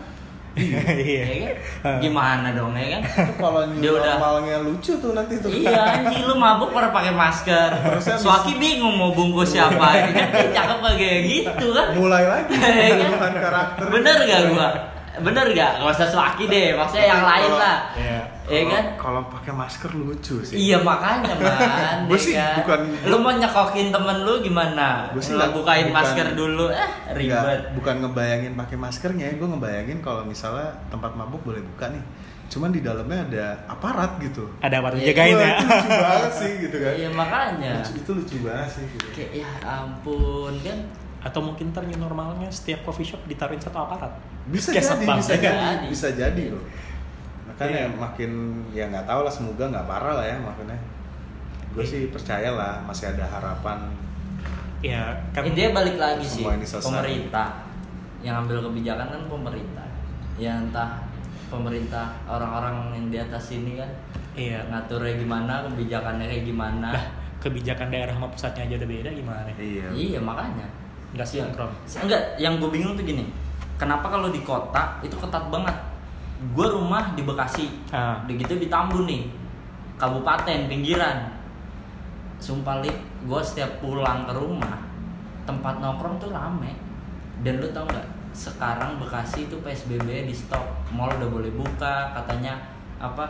iya. Ya kan? Gimana dong ya kan? Itu kalau Dia udah- normalnya lucu tuh nanti tuh. Iya anjing lu mabuk pada pakai masker. Harusnya Suaki bingung mau bungkus siapa ya kan? Cakep kayak gitu kan? Mulai lagi. Iya kan? karakter bener gak gua bener gak nggak usah suaki deh maksudnya yang lain lah Iya. Iya Kalau- kan Kalau pakai masker lucu sih. Iya makanya man Gua ya sih kan? bukan- Lu mau nyekokin temen lu gimana? Gua sih Lu nggak- bukain bukan- masker dulu Eh ribet Nggak, bukan ngebayangin pakai maskernya, gue ngebayangin kalau misalnya tempat mabuk boleh buka nih. Cuman di dalamnya ada aparat gitu. Ada apa tuh Iya, jagain ya? itu lucu banget sih gitu kan. Iya makanya Lucu, itu lucu banget sih gitu. Kayak ya ampun kan Atau mungkin ntar new normalnya setiap coffee shop ditaruhin satu aparat. Bisa jadi, bisa Bisa jadi, jadi. bisa jadi loh. Makanya Iya. makin ya nggak tahu lah semoga nggak parah lah ya makanya. Gue Iya. sih percaya lah masih ada harapan. Ya kan. Intinya balik lagi sih. Pemerintah Yang ambil kebijakan kan pemerintah Ya entah pemerintah orang-orang yang di atas ini kan Iya. Ngaturnya gimana, kebijakannya kayak gimana Lah, kebijakan daerah sama pusatnya aja udah beda gimana? Iya. Iya makanya Nggak sinkron. Enggak, yang gue bingung tuh gini Kenapa kalau di kota itu ketat banget? Gue rumah di Bekasi. Ah. Udah gitu di Tambun nih. Kabupaten, pinggiran. Sumpah Lip, gue setiap pulang ke rumah Tempat nongkrong tuh rame. Dan lu tau gak, sekarang Bekasi itu PSBB di stop. Mall udah boleh buka, katanya apa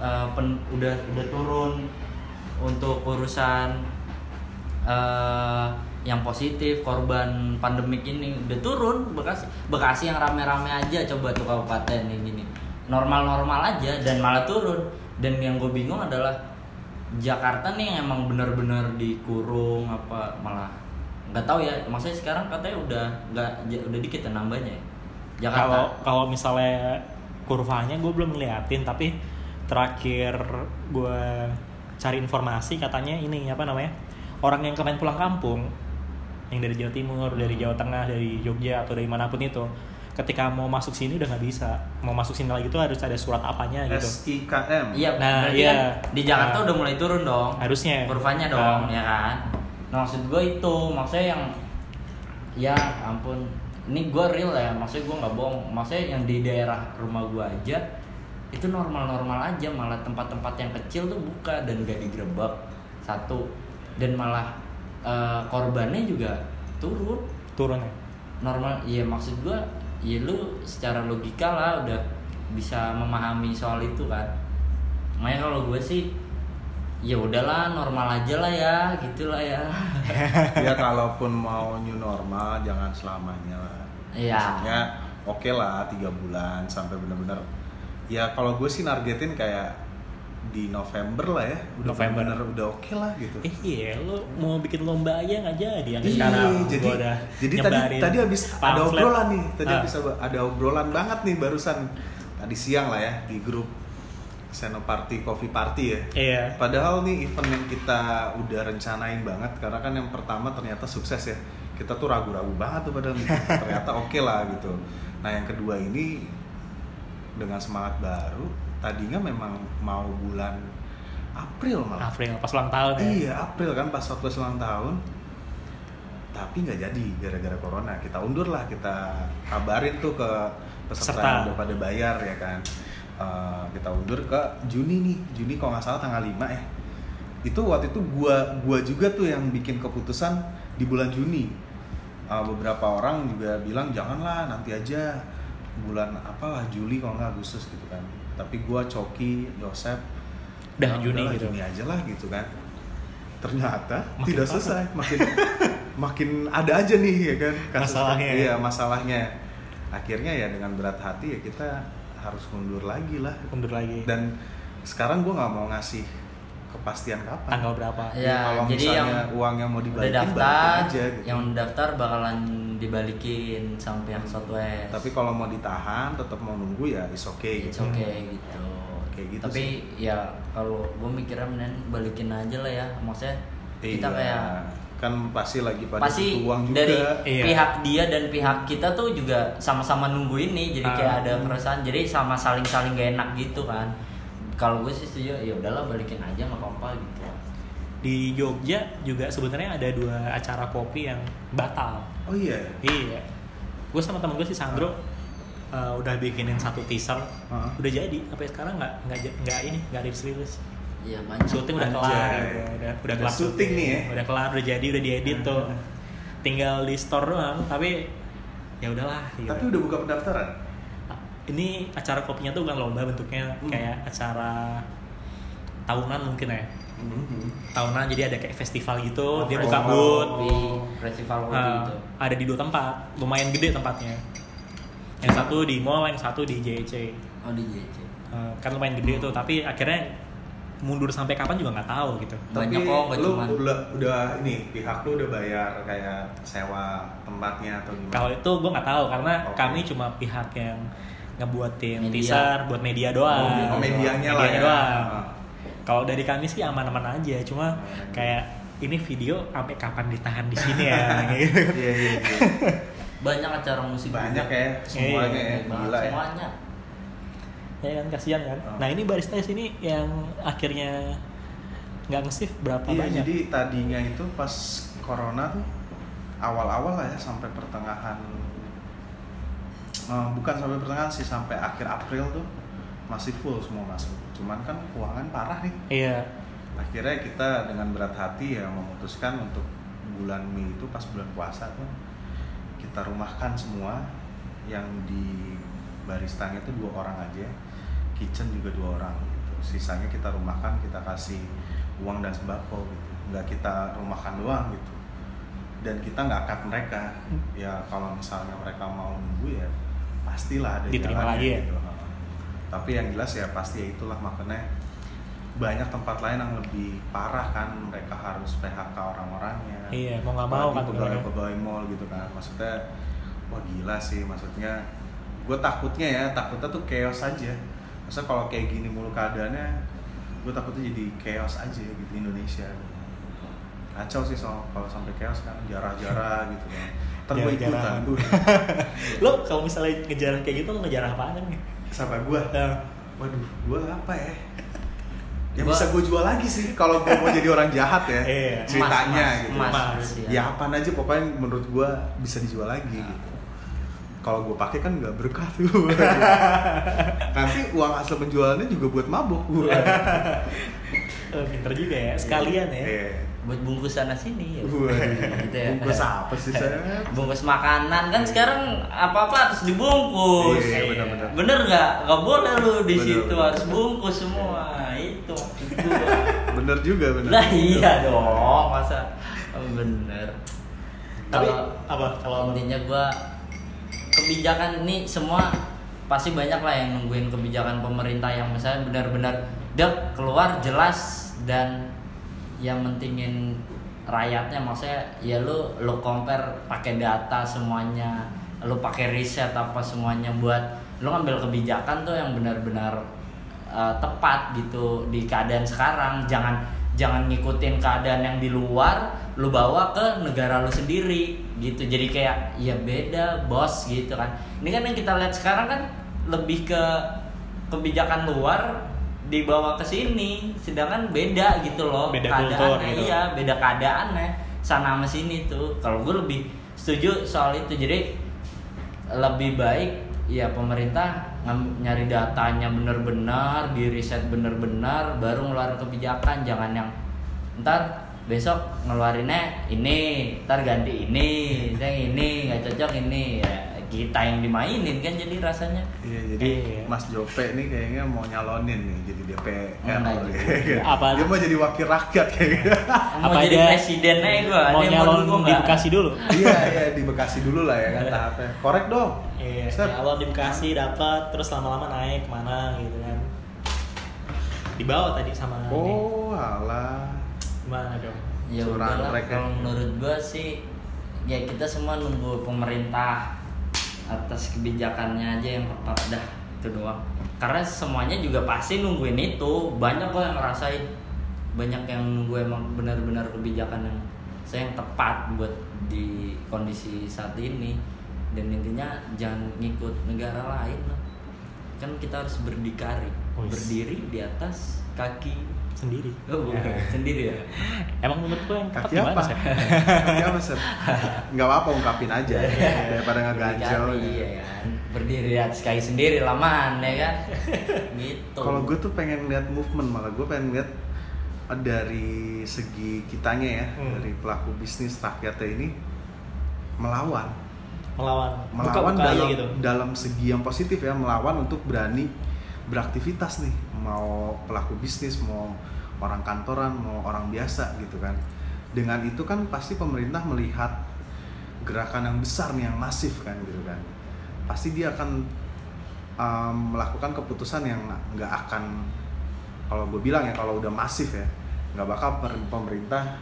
eh, pen- udah udah turun untuk urusan eh, yang positif korban pandemik ini udah turun Bekasi Bekasi yang rame-rame aja coba tuh kabupaten yang gini. Normal-normal aja dan malah turun. Dan yang gue bingung adalah Jakarta nih yang emang bener-bener dikurung apa malah nggak tahu ya maksudnya sekarang katanya udah nggak udah dikit ya nambahnya ya? Jakarta. Kalau kalau misalnya kurvanya gue belum ngeliatin tapi terakhir gue cari informasi katanya ini apa namanya orang yang kemarin pulang kampung yang dari Jawa Timur, dari Jawa Tengah, dari Jogja atau dari mana pun itu ketika mau masuk sini udah nggak bisa mau masuk sini lagi tuh harus ada surat apanya gitu SIKM. Iya, Nah, berarti iya. kan di Jakarta Nah. udah mulai turun dong. Harusnya. Kurvanya dong, Nah. ya kan. Nah, maksud gue itu, maksudnya yang ya ampun, ini gue real ya, maksudnya gue nggak bohong, maksudnya yang di daerah rumah gue aja itu normal-normal aja, malah tempat-tempat yang kecil tuh buka dan gak digerebek satu, dan malah eh, korbannya juga turun turun ya normal iya maksud gua ya lu secara logika lah udah bisa memahami soal itu kan makanya kalau gue sih ya udahlah normal aja lah ya gitulah ya ya kalaupun mau new normal jangan selamanya lah. Iya. Maksudnya oke lah tiga bulan sampai benar-benar. Ya kalau gue sih nargetin kayak di November lah ya. Udah November. bener udah oke lah gitu. eh iya lo mau bikin lomba aja nggak jadi yang Iya, sekarang jadi gua udah jadi tadi tadi habis ada obrolan nih. Tadi Ah. habis ada- ada obrolan banget nih barusan tadi siang lah ya di grup Senoparty Coffee Party ya. iya Padahal nih event yang kita udah rencanain banget karena kan yang pertama ternyata sukses ya. Kita tuh ragu-ragu banget tuh padahal nih. ternyata oke lah gitu. Nah yang kedua ini dengan semangat baru tadinya memang mau bulan April malah. April pas ulang tahun ya Iya April kan pas waktu ulang tahun. Tapi nggak jadi gara-gara corona. Kita undur lah kita kabarin tuh ke peserta yang udah pada bayar ya kan. Eh, kita undur ke Juni nih. Juni kalau nggak salah tanggal 5 ya. Itu waktu itu gua gua juga tuh yang bikin keputusan di bulan Juni. Eh, beberapa orang juga bilang janganlah nanti aja bulan apalah Juli kalau nggak Agustus gitu kan. Tapi gua Coki, Yosep Dah, "Ah, Juni gitu." Juni aja lah gitu kan. Ternyata Makin tidak parah. selesai, makin makin ada aja nih ya kan kasus- Masalahnya. Iya, masalahnya. Akhirnya ya dengan berat hati ya kita harus mundur lagi lah. mundur lagi Dan sekarang gua nggak mau ngasih kepastian kapan. tanggal berapa Ya, kalau jadi misalnya yang uangnya mau udah dibalikin daftar aja gitu. yang daftar bakalan dibalikin sama pihak Southwest Tapi kalau mau ditahan tetap mau nunggu ya is okay it's gitu. okay gitu Kayak gitu tapi ya kalau gue mikirnya mending balikin aja lah ya maksudnya kita Iya, kayak kan pasti lagi pada pasti uang juga. dari Iya. pihak dia dan pihak kita tuh juga sama-sama nunggu ini jadi kayak Ah. ada keresahan jadi sama saling-saling gak enak gitu kan kalau gue sih setuju ya udahlah balikin aja nggak apa-apa gitu di Jogja juga sebenarnya ada dua acara kopi yang batal Oh iya. iya gue sama temen gue si Sandro uh, udah bikinin satu teaser Heeh. udah jadi sampai sekarang nggak nggak nggak ini nggak rilis rilis Iya banyak syuting udah Anjay. kelar udah udah Udah kelar syuting nih ya. udah kelar udah jadi udah diedit tuh Hmm. tinggal di store doang tapi ya udahlah gitu. Tapi udah buka pendaftaran. ini acara kopinya tuh bukan lomba bentuknya Hmm. kayak acara tahunan mungkin ya Mhm. tahunan jadi ada kayak festival gitu Oh, dia buka booth festival Uh, gitu. ada di dua tempat lumayan gede tempatnya yang satu di mall yang satu di JC Oh di JC. Uh, kan lumayan gede tuh tapi akhirnya mundur sampai kapan juga nggak tahu gitu Tapi Banyak kok, nggak lu cuman- udah, udah ini pihak lu udah bayar kayak sewa tempatnya atau gimana? kalau itu gue nggak tahu karena Oke. kami cuma pihak yang ngebuatin Media. teaser buat media doang Oh, medianya lah ya. doang. Kalau dari kami sih aman-aman aja cuma kayak ini video sampai kapan ditahan di sini ya gitu. Iya iya iya. Banyak acara musik. Banyak juga. ya semuanya ya. Banyak banget, Gila ya. Semuanya. ya kan kasihan kan Oh. nah ini barista di sini yang akhirnya nggak nge berapa Iya banyak jadi tadinya itu pas corona tuh awal-awal lah ya sampai pertengahan Eh, bukan sampai pertengahan sih sampai akhir April tuh masih full semua masuk. Cuman kan keuangan parah nih. iya Akhirnya kita dengan berat hati ya memutuskan untuk bulan Mei itu pas bulan puasa tuh kita rumahkan semua yang di baristanya itu dua orang aja, kitchen juga dua orang gitu. Sisanya kita rumahkan, kita kasih uang dan sembako gitu. Nggak kita rumahkan doang gitu. Dan kita nggak cut mereka. Ya kalau misalnya mereka mau nunggu ya pastilah ada Diterima jalannya lagi ya? gitu. Tapi yang jelas ya pasti ya itulah makanya banyak tempat lain yang lebih parah kan mereka harus PHK orang-orangnya. Iya, mau nggak mau kan pegawai pegawai mall gitu kan. Maksudnya wah gila sih maksudnya gue takutnya ya takutnya tuh chaos aja. Masa kalau kayak gini mulu keadaannya gue takutnya jadi chaos aja gitu Indonesia. Kacau sih soal kalau sampai chaos kan jarah-jarah gitu kan. Gue ikutan. Lo kalau misalnya ngejar kayak gitu lo ngejar apaan nih sama gue Nah, waduh gue apa ya? Yang Gua- bisa gue jual lagi sih. Kalau gue mau jadi orang jahat ya Iya. ceritanya Emas, gitu. emas, Emas. emas, ya apa aja pokoknya menurut gue bisa dijual lagi Nah. gitu. Kalau gue pakai kan nggak berkah tuh nanti uang hasil penjualannya juga buat mabuk gue eh, pinter juga ya sekalian ya. Iya. Buat bungkus sana sini ya. Gitu ya. bungkus apa sih saya Bungkus makanan kan sekarang apa-apa harus dibungkus. Iya, benar-benar. Bener nggak? Nggak boleh lu di Bener, situ bener. harus bungkus semua. Itu bener juga bener lah iya dong, masa bener. Tapi Kalau apa kalau intinya gua kebijakan ini semua pasti banyak lah yang nungguin kebijakan pemerintah yang misalnya benar-benar dia keluar jelas dan yang mentingin rakyatnya maksudnya ya lu lu compare pakai data semuanya lu pakai riset apa semuanya buat lu ngambil kebijakan tuh yang benar-benar uh, tepat gitu di keadaan sekarang. Jangan jangan ngikutin keadaan yang di luar lu bawa ke negara lu sendiri gitu. Jadi kayak ya beda bos gitu kan. Ini kan yang kita lihat sekarang kan lebih ke kebijakan luar dibawa ke sini sedangkan beda gitu loh Beda keadaannya gitu. iya beda keadaannya sana sama sini tuh. Kalau gue lebih setuju soal itu. Jadi lebih baik ya pemerintah nyari datanya bener-bener di riset bener-bener baru ngeluarin kebijakan. Jangan yang ntar besok ngeluarinnya ini ntar ganti ini yang ini nggak cocok ini ya kita yang dimainin kan jadi rasanya Iya, jadi Iya. Mas Jope nih kayaknya mau nyalonin nih jadi DPR. Enggak Kayaknya. Apa? Dia mau jadi wakil rakyat kayaknya. mau Apa jadi aja presiden aja gua mau nyalon dukung di? Bekasi dulu iya, iya di Bekasi dulu lah ya kan tahapnya. Korek dong. Iya, nyalon di Bekasi dapat terus lama-lama naik ke mana gitu kan. Dibawa tadi sama ini. Oh, alah. Gimana dong? ya udahlah mereka. kalau menurut gua sih ya kita semua nunggu pemerintah atas kebijakannya aja yang tepat dah itu doang. Karena semuanya juga pasti nungguin itu. Banyak kok yang ngerasain. Banyak yang nunggu emang benar-benar kebijakan yang saya yang tepat buat di kondisi saat ini. Dan intinya jangan ngikut negara lain lah. Kan kita harus berdikari. Wis. berdiri di atas kaki Sendiri. oh bukan sendiri ya Emang menurut gue yang tepat Kaki gimana apa? sih? Kaki apa, Sir? Enggak apa-apa ungkapin aja daripada ngeganjel. Berdikari, ya kan berdiri di atas kaki sendiri laman ya kan gitu Kalau gue tuh pengen lihat movement malah gue pengen lihat eh, dari segi kitanya ya, Hmm. dari pelaku bisnis rakyatnya ini melawan. melawan melawan aja dalam gitu dalam segi yang positif ya melawan untuk berani beraktivitas nih mau pelaku bisnis mau orang kantoran mau orang biasa gitu kan. Dengan itu kan pasti pemerintah melihat gerakan yang besar nih yang masif kan gitu kan. Pasti dia akan um, melakukan keputusan yang nggak akan kalau gue bilang ya kalau udah masif ya nggak bakal pemerintah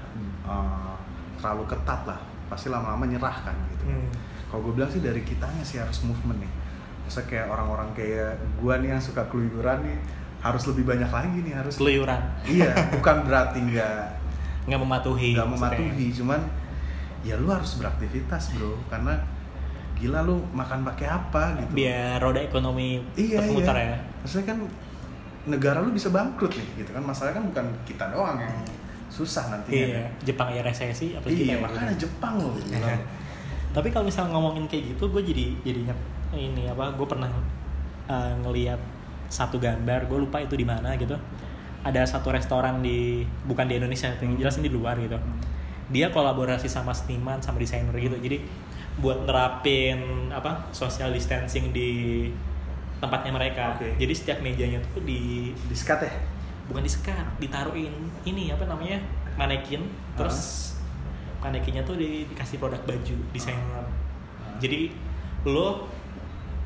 uh, terlalu ketat lah. Pasti lama-lama nyerah kan gitu Hmm. kalau gue bilang sih dari kitanya sih harus movement nih. Masa kayak orang-orang kayak gue nih yang suka keluyuran nih harus lebih banyak lagi nih harus keluyuran. Iya bukan berarti nggak nggak mematuhi nggak mematuhi cuman ya lu harus beraktivitas bro. Karena gila lu makan pakai apa gitu? Biar roda ekonomi iya berputar iya ya. Maksudnya kan negara lu bisa bangkrut nih gitu kan. Masalahnya kan bukan kita doang yang susah nantinya. Iya Jepang ya resesi apa iya kita ya, makanya gitu. Jepang loh gila. tapi kalau misalnya ngomongin kayak gitu gue jadi jadi ingat ini apa gue pernah uh, ngelihat satu gambar gue lupa itu di mana gitu. Ada satu restoran di bukan di Indonesia yang jelas ini di luar gitu. Dia kolaborasi sama seniman sama desainer gitu. Jadi buat nerapin apa social distancing di tempatnya mereka. Oke. jadi setiap mejanya tuh di diskat ya? Bukan di sekat ditaruhin ini apa namanya manekin. Terus manekinnya tuh di- dikasih produk baju desainer. Jadi lo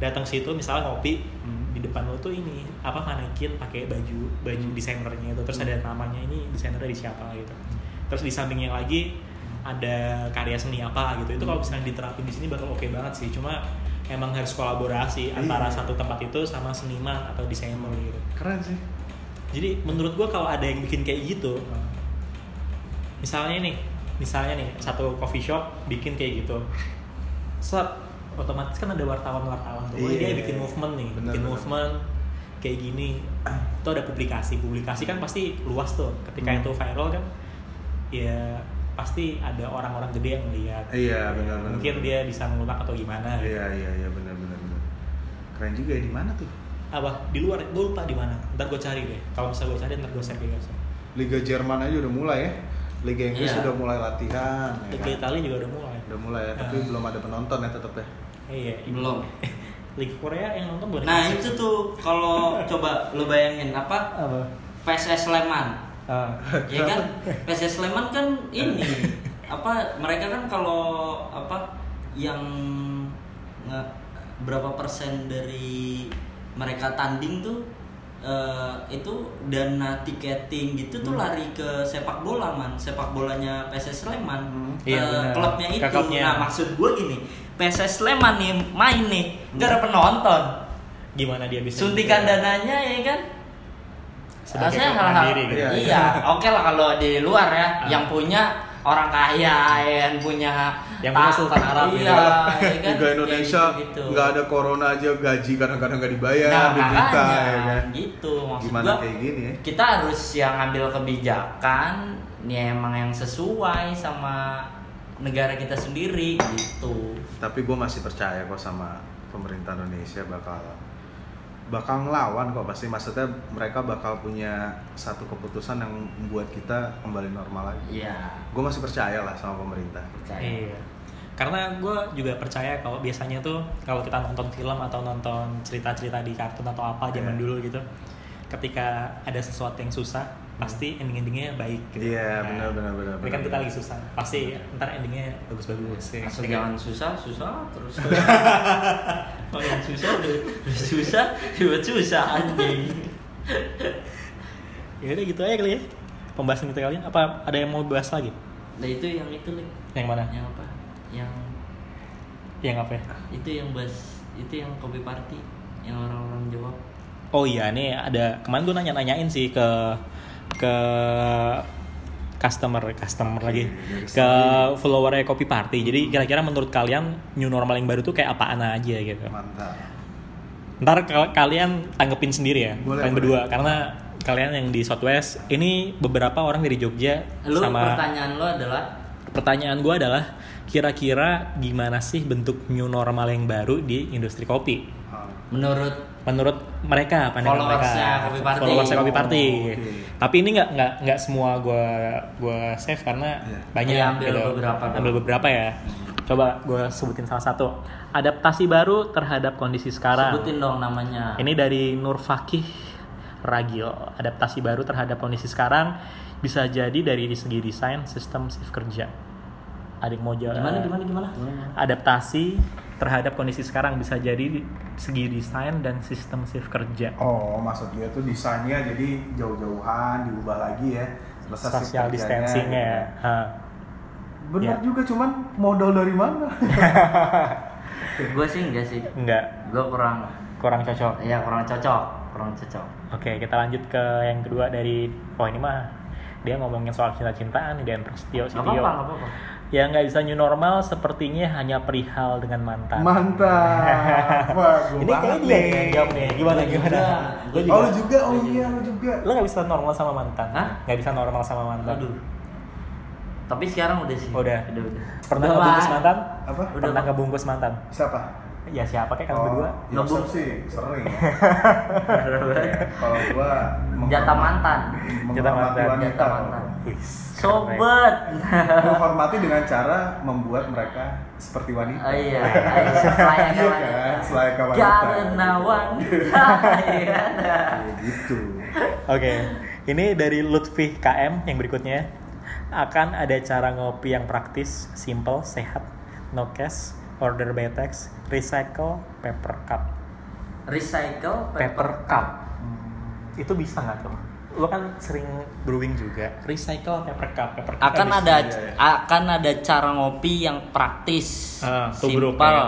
datang situ misalnya ngopi Hmm. di depan lo tuh ini apa manekin pakai baju baju Hmm. desainernya itu. Terus ada namanya ini desainernya di siapa gitu. Terus di sampingnya lagi ada karya seni apa gitu. Itu kalau misalnya diterapin di sini bakal oke banget sih. Cuma emang harus kolaborasi antara Iya. satu tempat itu sama seniman atau desainer gitu. Keren sih. Jadi menurut gua kalau ada yang bikin kayak gitu, misalnya nih, misalnya nih satu coffee shop bikin kayak gitu, set otomatis kan ada wartawan-wartawan tuh, Iya. dia bikin movement nih, Bener, bikin bener. movement kayak gini, itu ada publikasi, publikasi kan pasti luas tuh, ketika Hmm. itu viral kan, ya pasti ada orang-orang gede yang melihat, Iya, benar, benar, mungkin benar. dia bisa ngelunak atau gimana, gitu. iya iya iya benar benar benar keren juga ya di mana tuh apa di luar, gue lupa di mana, ntar gue cari deh, kalau misalnya gue cari ntar gue share ke guys. Liga Jerman aja udah mulai ya Liga Inggris Iya. udah mulai latihan ya Liga kan? Italia juga udah mulai. Udah mulai ya tapi Ah. belum ada penonton ya tetap ya Iya, Belum. Liga Korea yang nonton bukan Nah itu tuh kalau coba lu bayangin apa apa? PSS Sleman Ah. ya kan PSS Sleman kan ini apa mereka kan kalau apa yang nge- berapa persen dari mereka tanding tuh eh, itu dana tiketing gitu tuh Hmm. lari ke sepak bola man. Sepak bolanya PSS Sleman. Hmm. ke Iya, klubnya itu. Nah maksud gue gini. PSS Sleman nih main nih. Nggak ada penonton. Gimana dia bisa suntikan dananya ya kan? Sebagai Rasanya klub hal-hal gitu. Iya, iya oke lah kalau di luar ya Ah. yang punya orang kaya yang punya Yang punya ta- Sultan Arab gitu. iya, ya kan? Liga Indonesia gitu. nggak ada corona aja gaji kadang-kadang nggak dibayar nah di makanya ya kan gitu maksud gimana gua kayak gini ya kita harus yang ngambil kebijakan ya emang yang sesuai sama negara kita sendiri gitu tapi gue masih percaya kok sama pemerintah Indonesia bakal bakal ngelawan kok. Pasti maksudnya mereka bakal punya satu keputusan yang membuat kita kembali normal lagi. Iya. Gue masih percaya lah sama pemerintah. Percaya. Iya. Karena gue juga percaya kalau biasanya tuh kalau kita nonton film atau nonton cerita-cerita di kartun atau apa zaman Iya. dulu gitu, ketika ada sesuatu yang susah, pasti ending-endingnya baik. Gitu. Iya, Nah, benar, benar, benar, Ini kan kita lagi susah, pasti ntar endingnya bagus-bagus. ya. Asal jangan susah, susah terus. Kalau yang susah udah, udah susah, dibuat susah anjing. Ya udah gitu aja kali ya. Pembahasan kita kali ini. Apa ada yang mau bahas lagi? Nah itu yang itu Lik. Yang mana? Yang apa? Yang Yang apa ya? itu yang bahas itu yang kopi party yang orang-orang jawab. Oh iya, nih ada kemarin gue nanya-nanyain sih ke ke customer customer lagi dari ke followernya Kopi Party. Jadi kira-kira menurut kalian new normal yang baru tuh kayak apaan aja gitu. mantap Ntar kal- kalian tanggepin sendiri ya, Boleh, kalian boleh. berdua karena kalian yang di Southwest ini beberapa orang dari Jogja Lu sama pertanyaan lo adalah pertanyaan gue adalah kira-kira gimana sih bentuk new normal yang baru di industri kopi? Menurut menurut mereka pandangan mereka Followersnya Kopi Party. followersnya Kopi Party Oh, oke. tapi ini nggak nggak nggak semua gue gua save karena Iya. banyak Iya, ambil gitu. beberapa ambil beberapa ya Coba gue sebutin salah satu. Adaptasi baru terhadap kondisi sekarang. Sebutin dong namanya. Ini dari Nur Fakih Ragil. Adaptasi baru terhadap kondisi sekarang bisa jadi dari segi desain sistem shift kerja. Ada yang mau jawab? Gimana gimana gimana? Adaptasi terhadap kondisi sekarang bisa jadi di segi desain dan sistem shift kerja. Oh, maksud dia tuh desainnya jadi jauh-jauhan diubah lagi ya. Selesai Social ya. gitu. Ha. Benar Ya. juga, cuman modal dari mana? Gue sih enggak sih. Enggak, Gue kurang kurang cocok. ya kurang cocok, kurang cocok. Oke, kita lanjut ke yang kedua dari oh ini mah dia ngomongin soal cinta-cintaan dan Prasetyo Sitio. apa-apa, gak apa-apa. Yang nggak bisa new normal sepertinya hanya perihal dengan mantan. Mantap. Wah, gua ini kayaknya banget dia yang jawab nih. Gimana Gua gimana? juga. Gue Oh, lu juga? Oh iya, lu juga. Lo nggak bisa normal sama mantan? Hah? Nggak bisa normal sama mantan? Aduh. Tapi sekarang udah sih. Udah. Udah, udah. Pernah Udah, ngebungkus mantan? Apa? Udah, Pernah ngebungkus mantan? Siapa? Ya siapa kayak kan oh, berdua? Yosef Ngebung- sih sering ya. Kalau gua Jatah mantan. Jatah mantan. Jatah mantan. Wih, Sobat. Menghormati dengan cara membuat mereka seperti wanita. Oh iya, iya, selayaknya Iya wanita. kan, selayaknya wanita. Karena wanita. Iya. Ya, gitu. Oke, ini dari Lutfi KM yang berikutnya akan ada cara ngopi yang praktis, simple, sehat, no cash, order by text, recycle, paper cup. Recycle Paper cup. Itu bisa nggak tuh? Lo kan sering brewing juga. Recycle paper cup, paper cup. akan ada iya. akan ada cara ngopi yang praktis tubruk, simpel ya.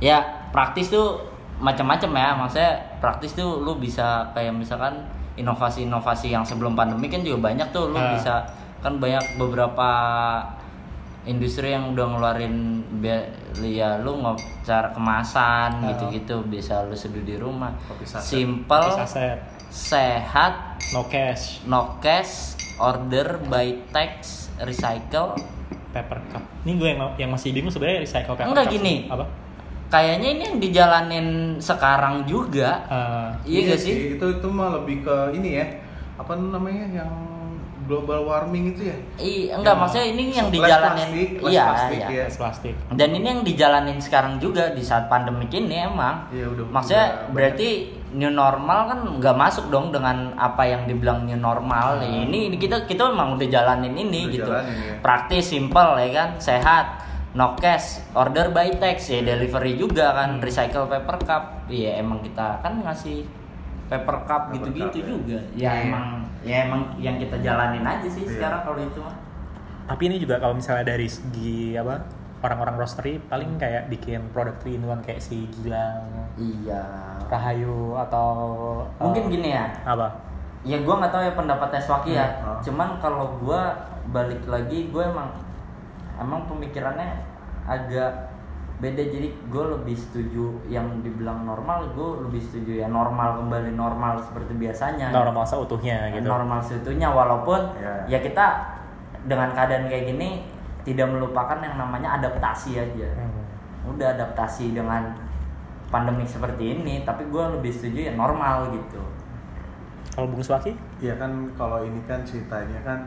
ya praktis tuh macam-macam ya maksudnya praktis tuh lu bisa kayak misalkan inovasi-inovasi yang sebelum pandemi kan juga banyak tuh lu Ah. bisa kan banyak beberapa industri yang udah ngeluarin ya lu ngop cara kemasan Ah. gitu-gitu bisa lu seduh di rumah simple sehat no cash, no cash, order by text, recycle. paper cup. Ini gue yang yang masih bingung sebenarnya recycle paper Enggak cup. gini. Apa? Kayaknya ini yang dijalanin sekarang juga. Eh, Iya gak sih? Itu itu mah lebih ke ini ya. Apa namanya yang global warming itu ya? Iya, enggak Ya. maksudnya ini yang Less dijalanin. plastik, iya, plastik, iya. ya. plastik. Dan ini yang dijalanin sekarang juga di saat pandemi ini emang. Iya, udah- Maksudnya udah berarti new normal kan nggak masuk dong dengan apa yang dibilang new normal. Ini, ini kita kita memang udah jalanin ini Udah gitu. jalanin, ya. Praktis, simple ya kan, sehat. No cash, order by text ya delivery juga kan, recycle paper cup. Iya emang kita kan ngasih paper cup Paper gitu-gitu cup, ya. juga. Ya Iya. emang ya emang yang kita jalanin aja sih Iya. sekarang kalau itu mah. Tapi ini juga kalau misalnya dari segi apa orang-orang roastery paling kayak bikin produk three-in-one kayak si Gilang, Iya. Rahayu atau Mungkin eh, gini ya. apa? Ya gue nggak tahu ya pendapat Teswaki ya. Hmm, ah. Cuman kalau gue balik lagi gue emang emang pemikirannya agak beda jadi gue lebih setuju yang dibilang normal gue lebih setuju ya normal kembali normal seperti biasanya Normal seutuhnya gitu. normal seutuhnya walaupun Ya. ya kita dengan keadaan kayak gini tidak melupakan yang namanya adaptasi aja Hmm. udah adaptasi dengan pandemi seperti ini tapi gue lebih setuju ya normal gitu Kalau Bung Swaki? Iya kan kalau ini kan ceritanya kan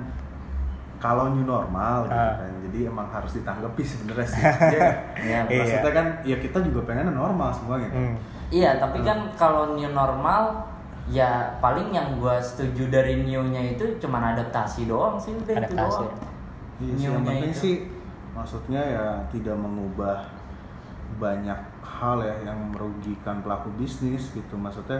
kalau new normal gitu Ah. kan. Jadi emang harus ditanggapi sebenarnya sih. Iya. Iya. Maksudnya kan ya kita juga pengen normal semua gitu. Hmm. Iya, tapi kan kalau new normal ya paling yang gua setuju dari new-nya itu cuman adaptasi doang sih udah itu Adaptasi. doang. Iya yang New-nya penting itu. sih maksudnya ya tidak mengubah banyak hal ya yang merugikan pelaku bisnis gitu. Maksudnya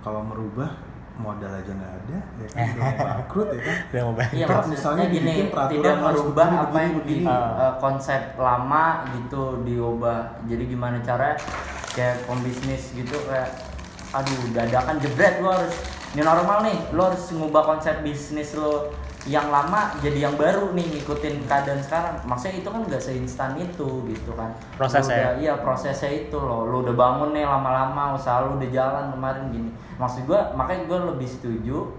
kalau merubah modal aja nggak ada ya kan udah bangkrut ya kan. Udah mau bantu. Iya, maksudnya misalnya gini, dibikin peraturan tidak harus merubah begini, apa yang begini, di eh, konsep lama gitu diubah. Jadi gimana cara kayak pembisnis gitu kayak aduh dadakan jebret lo harus new normal nih, lo harus ngubah konsep bisnis lo yang lama jadi yang baru nih ngikutin keadaan sekarang. Maksudnya itu kan nggak seinstan itu gitu kan. Prosesnya. Udah- Iya prosesnya itu loh. Lu udah bangun nih lama-lama, usaha lu udah jalan kemarin gini. Maksud gua makanya gua lebih setuju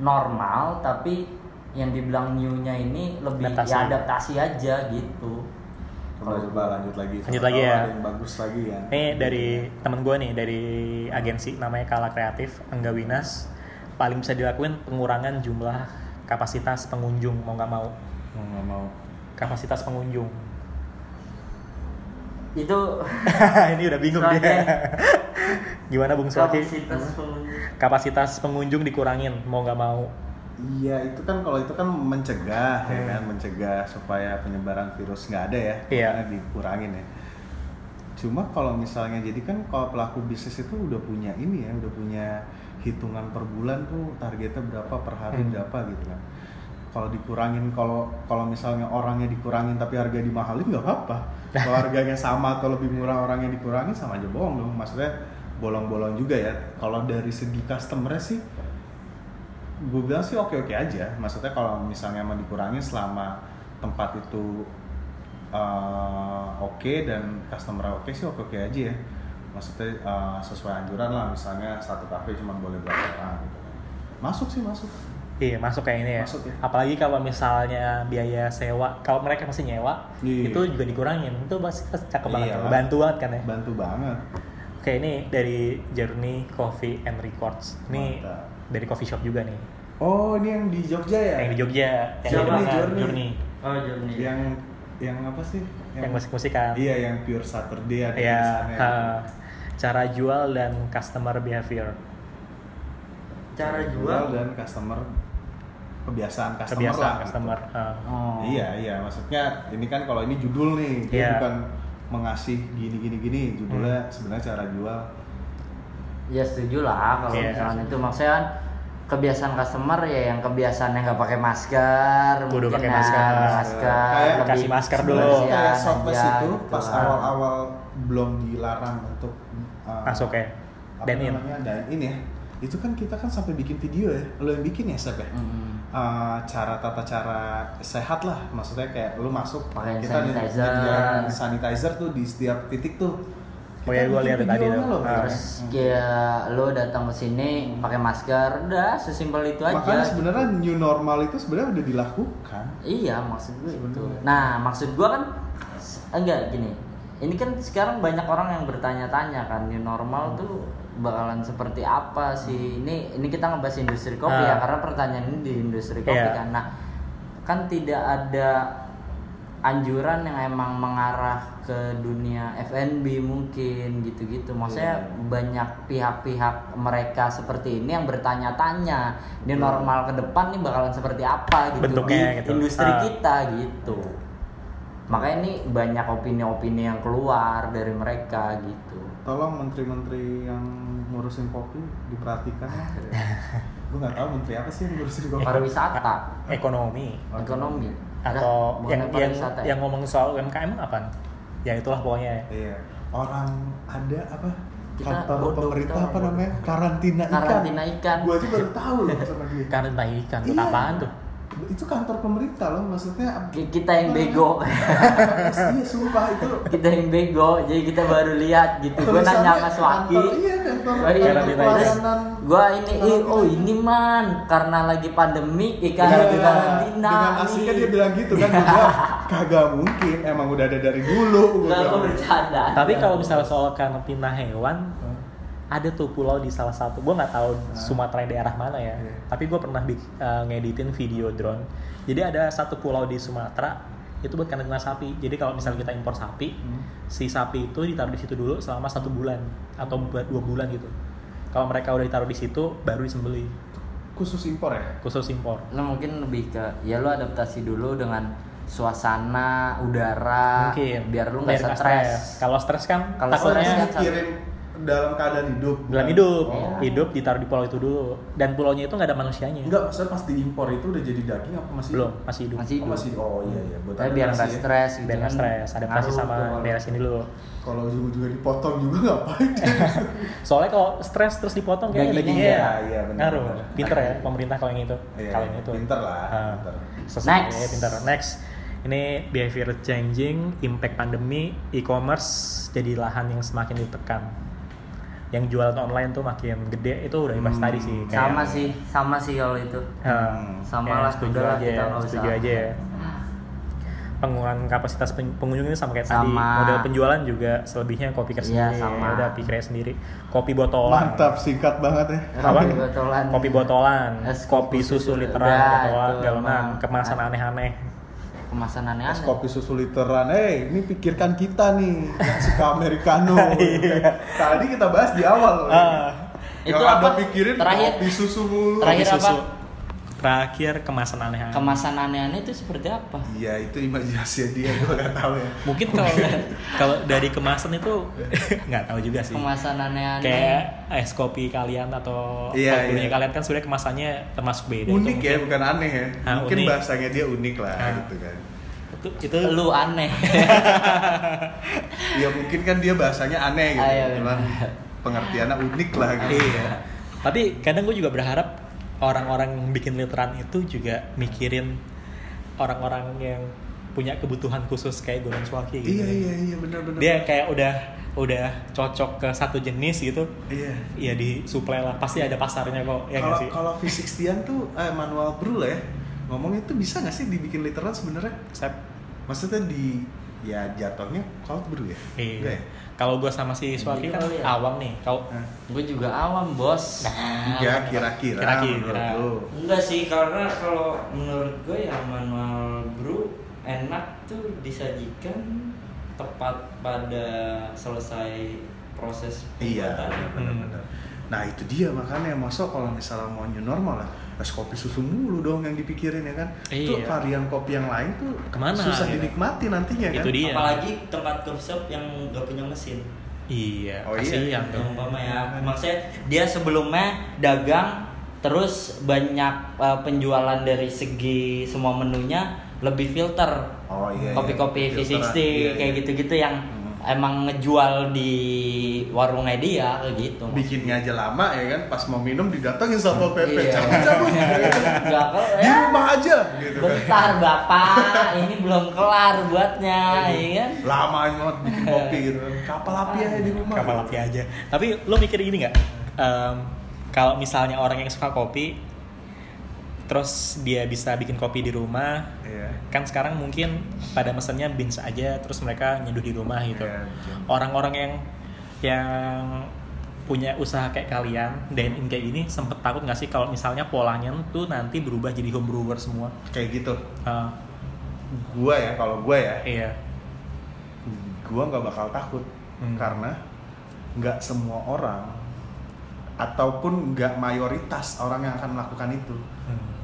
normal tapi yang dibilang new-nya ini lebih Adaptasi. ya adaptasi aja gitu. Coba coba lanjut lagi. Lanjut lagi ya. Yang bagus lagi ya. Ini dari temen gue nih dari agensi namanya Kala Kreatif Angga Winas paling bisa dilakuin pengurangan jumlah kapasitas pengunjung mau nggak mau Mau nggak mau. kapasitas pengunjung. itu Ini udah bingung Soalnya- dia. Gimana Bung Swaki? kapasitas pengunjung Kapasitas pengunjung dikurangin mau nggak mau. Iya itu kan kalau itu kan mencegah ya Hmm. kan mencegah supaya penyebaran virus nggak ada ya, Iya. dikurangin ya. Cuma kalau misalnya jadi kan kalau pelaku bisnis itu udah punya ini ya, udah punya hitungan per bulan tuh targetnya berapa per hari Hmm. berapa gitu kan. Kalau dikurangin kalau kalau misalnya orangnya dikurangin tapi harga dimahalin nggak apa-apa. Kalau harganya sama atau lebih murah orangnya dikurangin sama aja bohong dong. Maksudnya bolong-bolong juga ya. Kalau dari segi customer sih gue bilang sih oke oke aja maksudnya kalau misalnya emang dikurangin selama tempat itu uh, oke dan customer oke sih oke oke aja ya maksudnya uh, sesuai anjuran lah misalnya satu kafe cuma boleh berapa orang gitu masuk sih masuk Iya masuk kayak ini ya. Masuk ya. Apalagi kalau misalnya biaya sewa, kalau mereka masih nyewa, Iya. itu juga dikurangin. Itu pasti cakep banget, Iyalah. bantu banget kan ya. bantu banget Oke ini dari Journey Coffee and Records. Ini Mantap. dari coffee shop juga nih. oh ini yang di Jogja ya Yang di Jogja, yang Siapa di Journey? Journey. oh Journey yang yang apa sih Yang musik-musikan. iya yang pure Saturday ada Ya, tulisannya. ha, cara jual dan customer behavior. cara jual jual dan customer kebiasaan customer Kebiasaan lah, gitu. customer. ha. oh Iya iya maksudnya ini kan kalau ini judul nih dia Iya. bukan mengasih gini gini gini judulnya Hmm. sebenarnya cara jual ya setuju lah kalau Iya. misalnya itu maksudnya kan kebiasaan customer ya yang kebiasaannya nggak pakai masker Kudu mungkin pakai ya, masker. masker Kayak lebih kasih masker dulu. Kayak aja itu gitu pas awal-awal belum dilarang untuk uh, Masuk ya. Dan in. namanya dine in ya itu kan kita kan sampai bikin video ya lo yang bikin ya Sep ya Mm-mm. Uh, cara tata cara sehat lah maksudnya kayak lu masuk Pakai kita nih- sanitizer. sanitizer tuh di setiap titik tuh Oh gua bikin lihat tadi tuh. loh. Ah. terus kayak lo datang ke sini pakai masker udah sesimpel itu aja makanya sebenarnya new normal itu sebenarnya udah dilakukan Iya maksud gue itu. Nah maksud gue kan enggak gini. Ini kan sekarang banyak orang yang bertanya-tanya kan new normal tuh bakalan seperti apa sih? Ini ini kita ngebahas industri kopi Ah. ya karena pertanyaan ini di industri kopi Iya. kan. Nah kan tidak ada anjuran yang emang mengarah ke dunia F&B mungkin gitu-gitu. Maksudnya Iya. banyak pihak-pihak mereka seperti ini yang bertanya-tanya ini normal ke depan nih bakalan seperti apa gitu Bentuknya di gitu. industri Ah. kita gitu. Makanya ini banyak opini-opini yang keluar dari mereka gitu. tolong menteri-menteri yang ngurusin kopi diperhatikan ya gue nggak tahu menteri apa sih yang ngurusin kopi Pariwisata, Ekonomi ekonomi. Atau Nah, yang yang ya? yang ngomong soal UMKM apa? Ya itulah pokoknya. iya orang ada apa Kita kantor bodoh, pemerintah kita apa namanya karantina ikan Karantina ikan. gue aja baru tahu loh sama dia Karena ikan, Iya. apaan tuh? Itu kantor pemerintah loh maksudnya Ki- Kita yang bego. iya sumpah itu kita yang bego, jadi kita baru lihat gitu. Gue nanya sama Swaki. kantor- iya kantor Oh, iya. kantor Karantina ikan. pelayanan Gua ini, eh, oh ini man, karena lagi pandemi ikan Iya, di karantina. dengan asiknya dia bilang gitu kan gue kagak mungkin emang udah ada dari dulu gua Enggak, bilang. gue bercanda. Tapi kalau misalnya soal karantina hewan, ada tuh pulau di salah satu, gue nggak tahu Sumatera daerah mana ya. Iya. Tapi gue pernah eh, ngeditin video drone. Jadi ada satu pulau di Sumatera itu buat karantina sapi. Jadi kalau misalnya kita impor sapi, Hmm. si sapi itu ditaruh di situ dulu selama satu bulan atau buat dua bulan gitu. Kalau mereka udah ditaruh di situ, baru disembeli khusus impor ya khusus impor. Lo mungkin lebih ke ya lo adaptasi dulu dengan suasana, udara, Mungkin biar lu nggak stres. Kalau stres kan Kalau takutnya stres kan dikirim dalam keadaan hidup dalam hidup, oh. hidup ditaruh di pulau itu dulu. Dan pulaunya itu nggak ada manusianya. enggak maksudnya pas diimpor itu udah jadi daging apa masih Belum, masih hidup. Masih oh, hidup. masih oh iya iya buat Tapi biar adaptasi nggak ya. stres gitu biar nggak stres adaptasi Ngaruh sama beresin dulu kalau juga dipotong juga ngapain soalnya kalau stres terus dipotong kayak Dagingnya dagingnya iya, benar, ngaruh benar. pinter ya pemerintah kalau yang itu Iya, kalau yang itu pinter lah, Ah, pinter. Next. ya, pinter next ini behavior changing impact pandemi e-commerce jadi lahan yang semakin ditekan yang jualan online tuh makin gede itu udah dibahas Hmm, tadi sih kayak- Sama sih, sama sih kalau itu. Ah, Sama ya, lah, setuju aja kita nggak setuju usah. aja ya pengurangan kapasitas pen- pengunjung ini sama kayak tadi Sama. model penjualan juga selebihnya kopi care Iya, sendiri sama. udah pikir sendiri kopi botolan mantap singkat banget ya apa? Kopi botolan. kopi botolan Es kopi kopi susu susu. literan botolan itu galonan kemasan aneh-aneh kemasan es aneh-aneh. kopi susu literan eh ini pikirkan kita nih yang suka americano Iya. tadi kita bahas di awal loh Ah. Yang Itu ada apa? pikirin Terakhir- kopi susu mulu terakhir Kopi apa? Terakhir kemasan aneh Kemasan aneh-aneh itu seperti apa? iya itu imajinasi dia gue gak tahu ya Mungkin kalau kalau dari kemasan itu nggak tahu juga sih. Kemasan aneh-aneh. Kayak es kopi kalian atau Iya, kopinya iya. kalian kan sebenarnya kemasannya termasuk beda. Unik ya mungkin- bukan aneh ya Ah, mungkin unik. bahasanya dia unik lah Ah. gitu kan Itu itu Lu aneh. ya mungkin kan dia bahasanya aneh gitu Ah, iya, cuman pengertiannya unik lah gitu Iya. Tapi kadang gue juga berharap orang-orang yang bikin literan itu juga mikirin orang-orang yang punya kebutuhan khusus kayak Gunung Swaki gitu. iya iya iya benar-benar Dia kayak udah udah cocok ke satu jenis gitu. iya Ya disuplai lah, pasti ada pasarnya kok, ya kalau sih? kalau V60-an tuh eh, manual brew lah ya ngomong itu bisa nggak sih dibikin literan sebenarnya Sep. maksudnya di ya jatuhnya cold brew ya Iya. Enggak ya? Kalau gue sama si Swaki kan Iya, iya. awam nih. Kalau Hah? Gue juga awam, Bos. Nah, Enggak kira-kira Kira-kira. Enggak sih, karena kalau menurut gue ya manual brew enak tuh disajikan tepat pada selesai proses Iya, pembuatannya. benar-benar. Nah itu dia makanya masuk kalau misalnya mau new normal lah es kopi susu mulu dong yang dipikirin ya kan. Itu Iya. varian kopi yang lain tuh Ke mana, susah gitu? dinikmati nantinya kan. Itu dia. Apalagi tempat coffee shop yang nggak punya mesin. Iya, Oh, iya. Yang umpama ya, maksudnya dia sebelumnya dagang terus banyak uh, penjualan dari segi semua menunya lebih filter. Oh iya. iya. Kopi-kopi Filteran. V60 Iya, kayak iya. gitu-gitu yang Hmm. Emang ngejual di warungnya dia kayak gitu. Bikinnya aja lama ya kan, pas mau minum didatengin satpol pp, Iya. cabut-cabut. Nggak ke- Di ya, rumah aja gitu kan. bentar bapak, ini belum kelar buatnya, ya kan? Lama banget bikin kopi gitu kan. Kapal api aja di rumah. kapal api aja. Tapi lo mikir gini nggak? Em, kalau misalnya orang yang suka kopi, terus dia bisa bikin kopi di rumah, Iya. kan sekarang mungkin pada mesennya beans aja, terus mereka nyeduh di rumah gitu. Iya. Orang-orang yang yang punya usaha kayak kalian, dan in kayak gini, sempet takut nggak sih kalau misalnya polanya tuh nanti berubah jadi home brewer semua? Kayak gitu. Eh, Gua ya, kalau gua ya, iya. gua nggak bakal takut Hmm. karena nggak semua orang ataupun nggak mayoritas orang yang akan melakukan itu.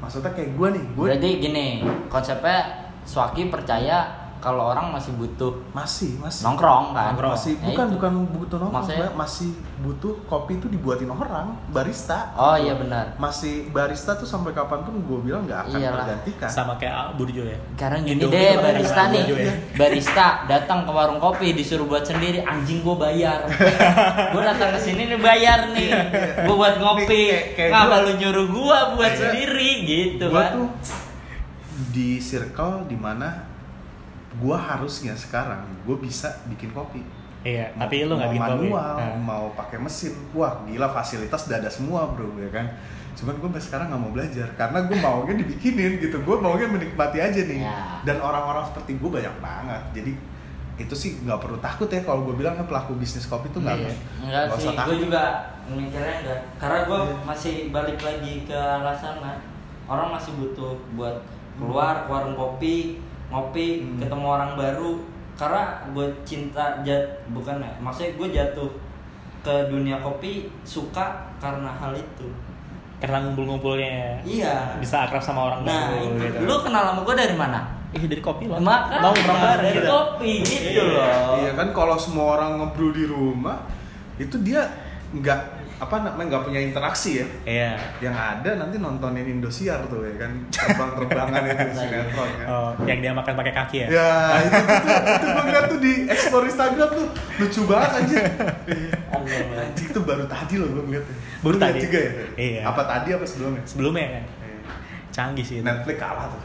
Maksudnya kayak gua nih gue Berarti gini, konsepnya Swaki percaya kalau orang masih butuh masih masih nongkrong kan? Nongkrong. masih Ya bukan itu. bukan butuh nongkrong Maksudnya? Masih butuh kopi itu dibuatin orang barista Oh iya benar. masih barista tuh sampai kapan pun gue bilang nggak akan Iyalah. tergantikan Sama kayak Burjo ya. Sekarang gini deh barista nih, ya. barista datang ke warung kopi disuruh buat sendiri, anjing gue bayar. gue datang ke sini nih bayar nih, gue buat ngopi. Gua- lu nyuruh gue buat Iya. sendiri gitu gue kan? tuh di circle di mana gue harusnya sekarang gue bisa bikin kopi Iya, Mau- tapi lu nggak mau bikin kopi. manual Nah. mau pakai mesin wah gila fasilitas udah ada semua bro ya kan cuman gue sekarang nggak mau belajar karena gue maunya dibikinin gitu gue maunya menikmati aja nih Ya. dan orang-orang seperti gue banyak banget jadi itu sih nggak perlu takut ya kalau gue bilang kan pelaku bisnis kopi tuh nggak Iya. Enggak nggak sih, usah gue takut juga mikirnya enggak. Karena gue Iya. masih balik lagi ke arah sana. Orang masih butuh buat keluar ke warung kopi, ngopi, Hmm. ketemu orang baru. Karena gue cinta jat, bukan ya, maksudnya gue jatuh ke dunia kopi suka karena hal itu. Karena ngumpul-ngumpulnya. Iya. Bisa akrab sama orang Nah, baru itu. gitu. lu kenal sama gue dari mana? Ih, dari kopi loh. Maka Nongkrong bareng dari gitu. kopi gitu Iya. loh. iya kan kalau semua orang ngebrew di rumah itu dia nggak apa namanya nggak punya interaksi ya Iya. yang ada nanti nontonin Indosiar tuh ya kan terbang-terbangan itu sinetron kan Oh, yang dia makan pakai kaki ya? ya itu tuh itu gue ngeliat tuh di explore Instagram tuh lucu banget anjir anjir itu baru tadi loh gue ngeliatnya Baru Lu liat tadi? juga ya? Iya. apa tadi apa sebelumnya Sebelumnya kan. Iya. Canggih sih itu. Netflix kalah tuh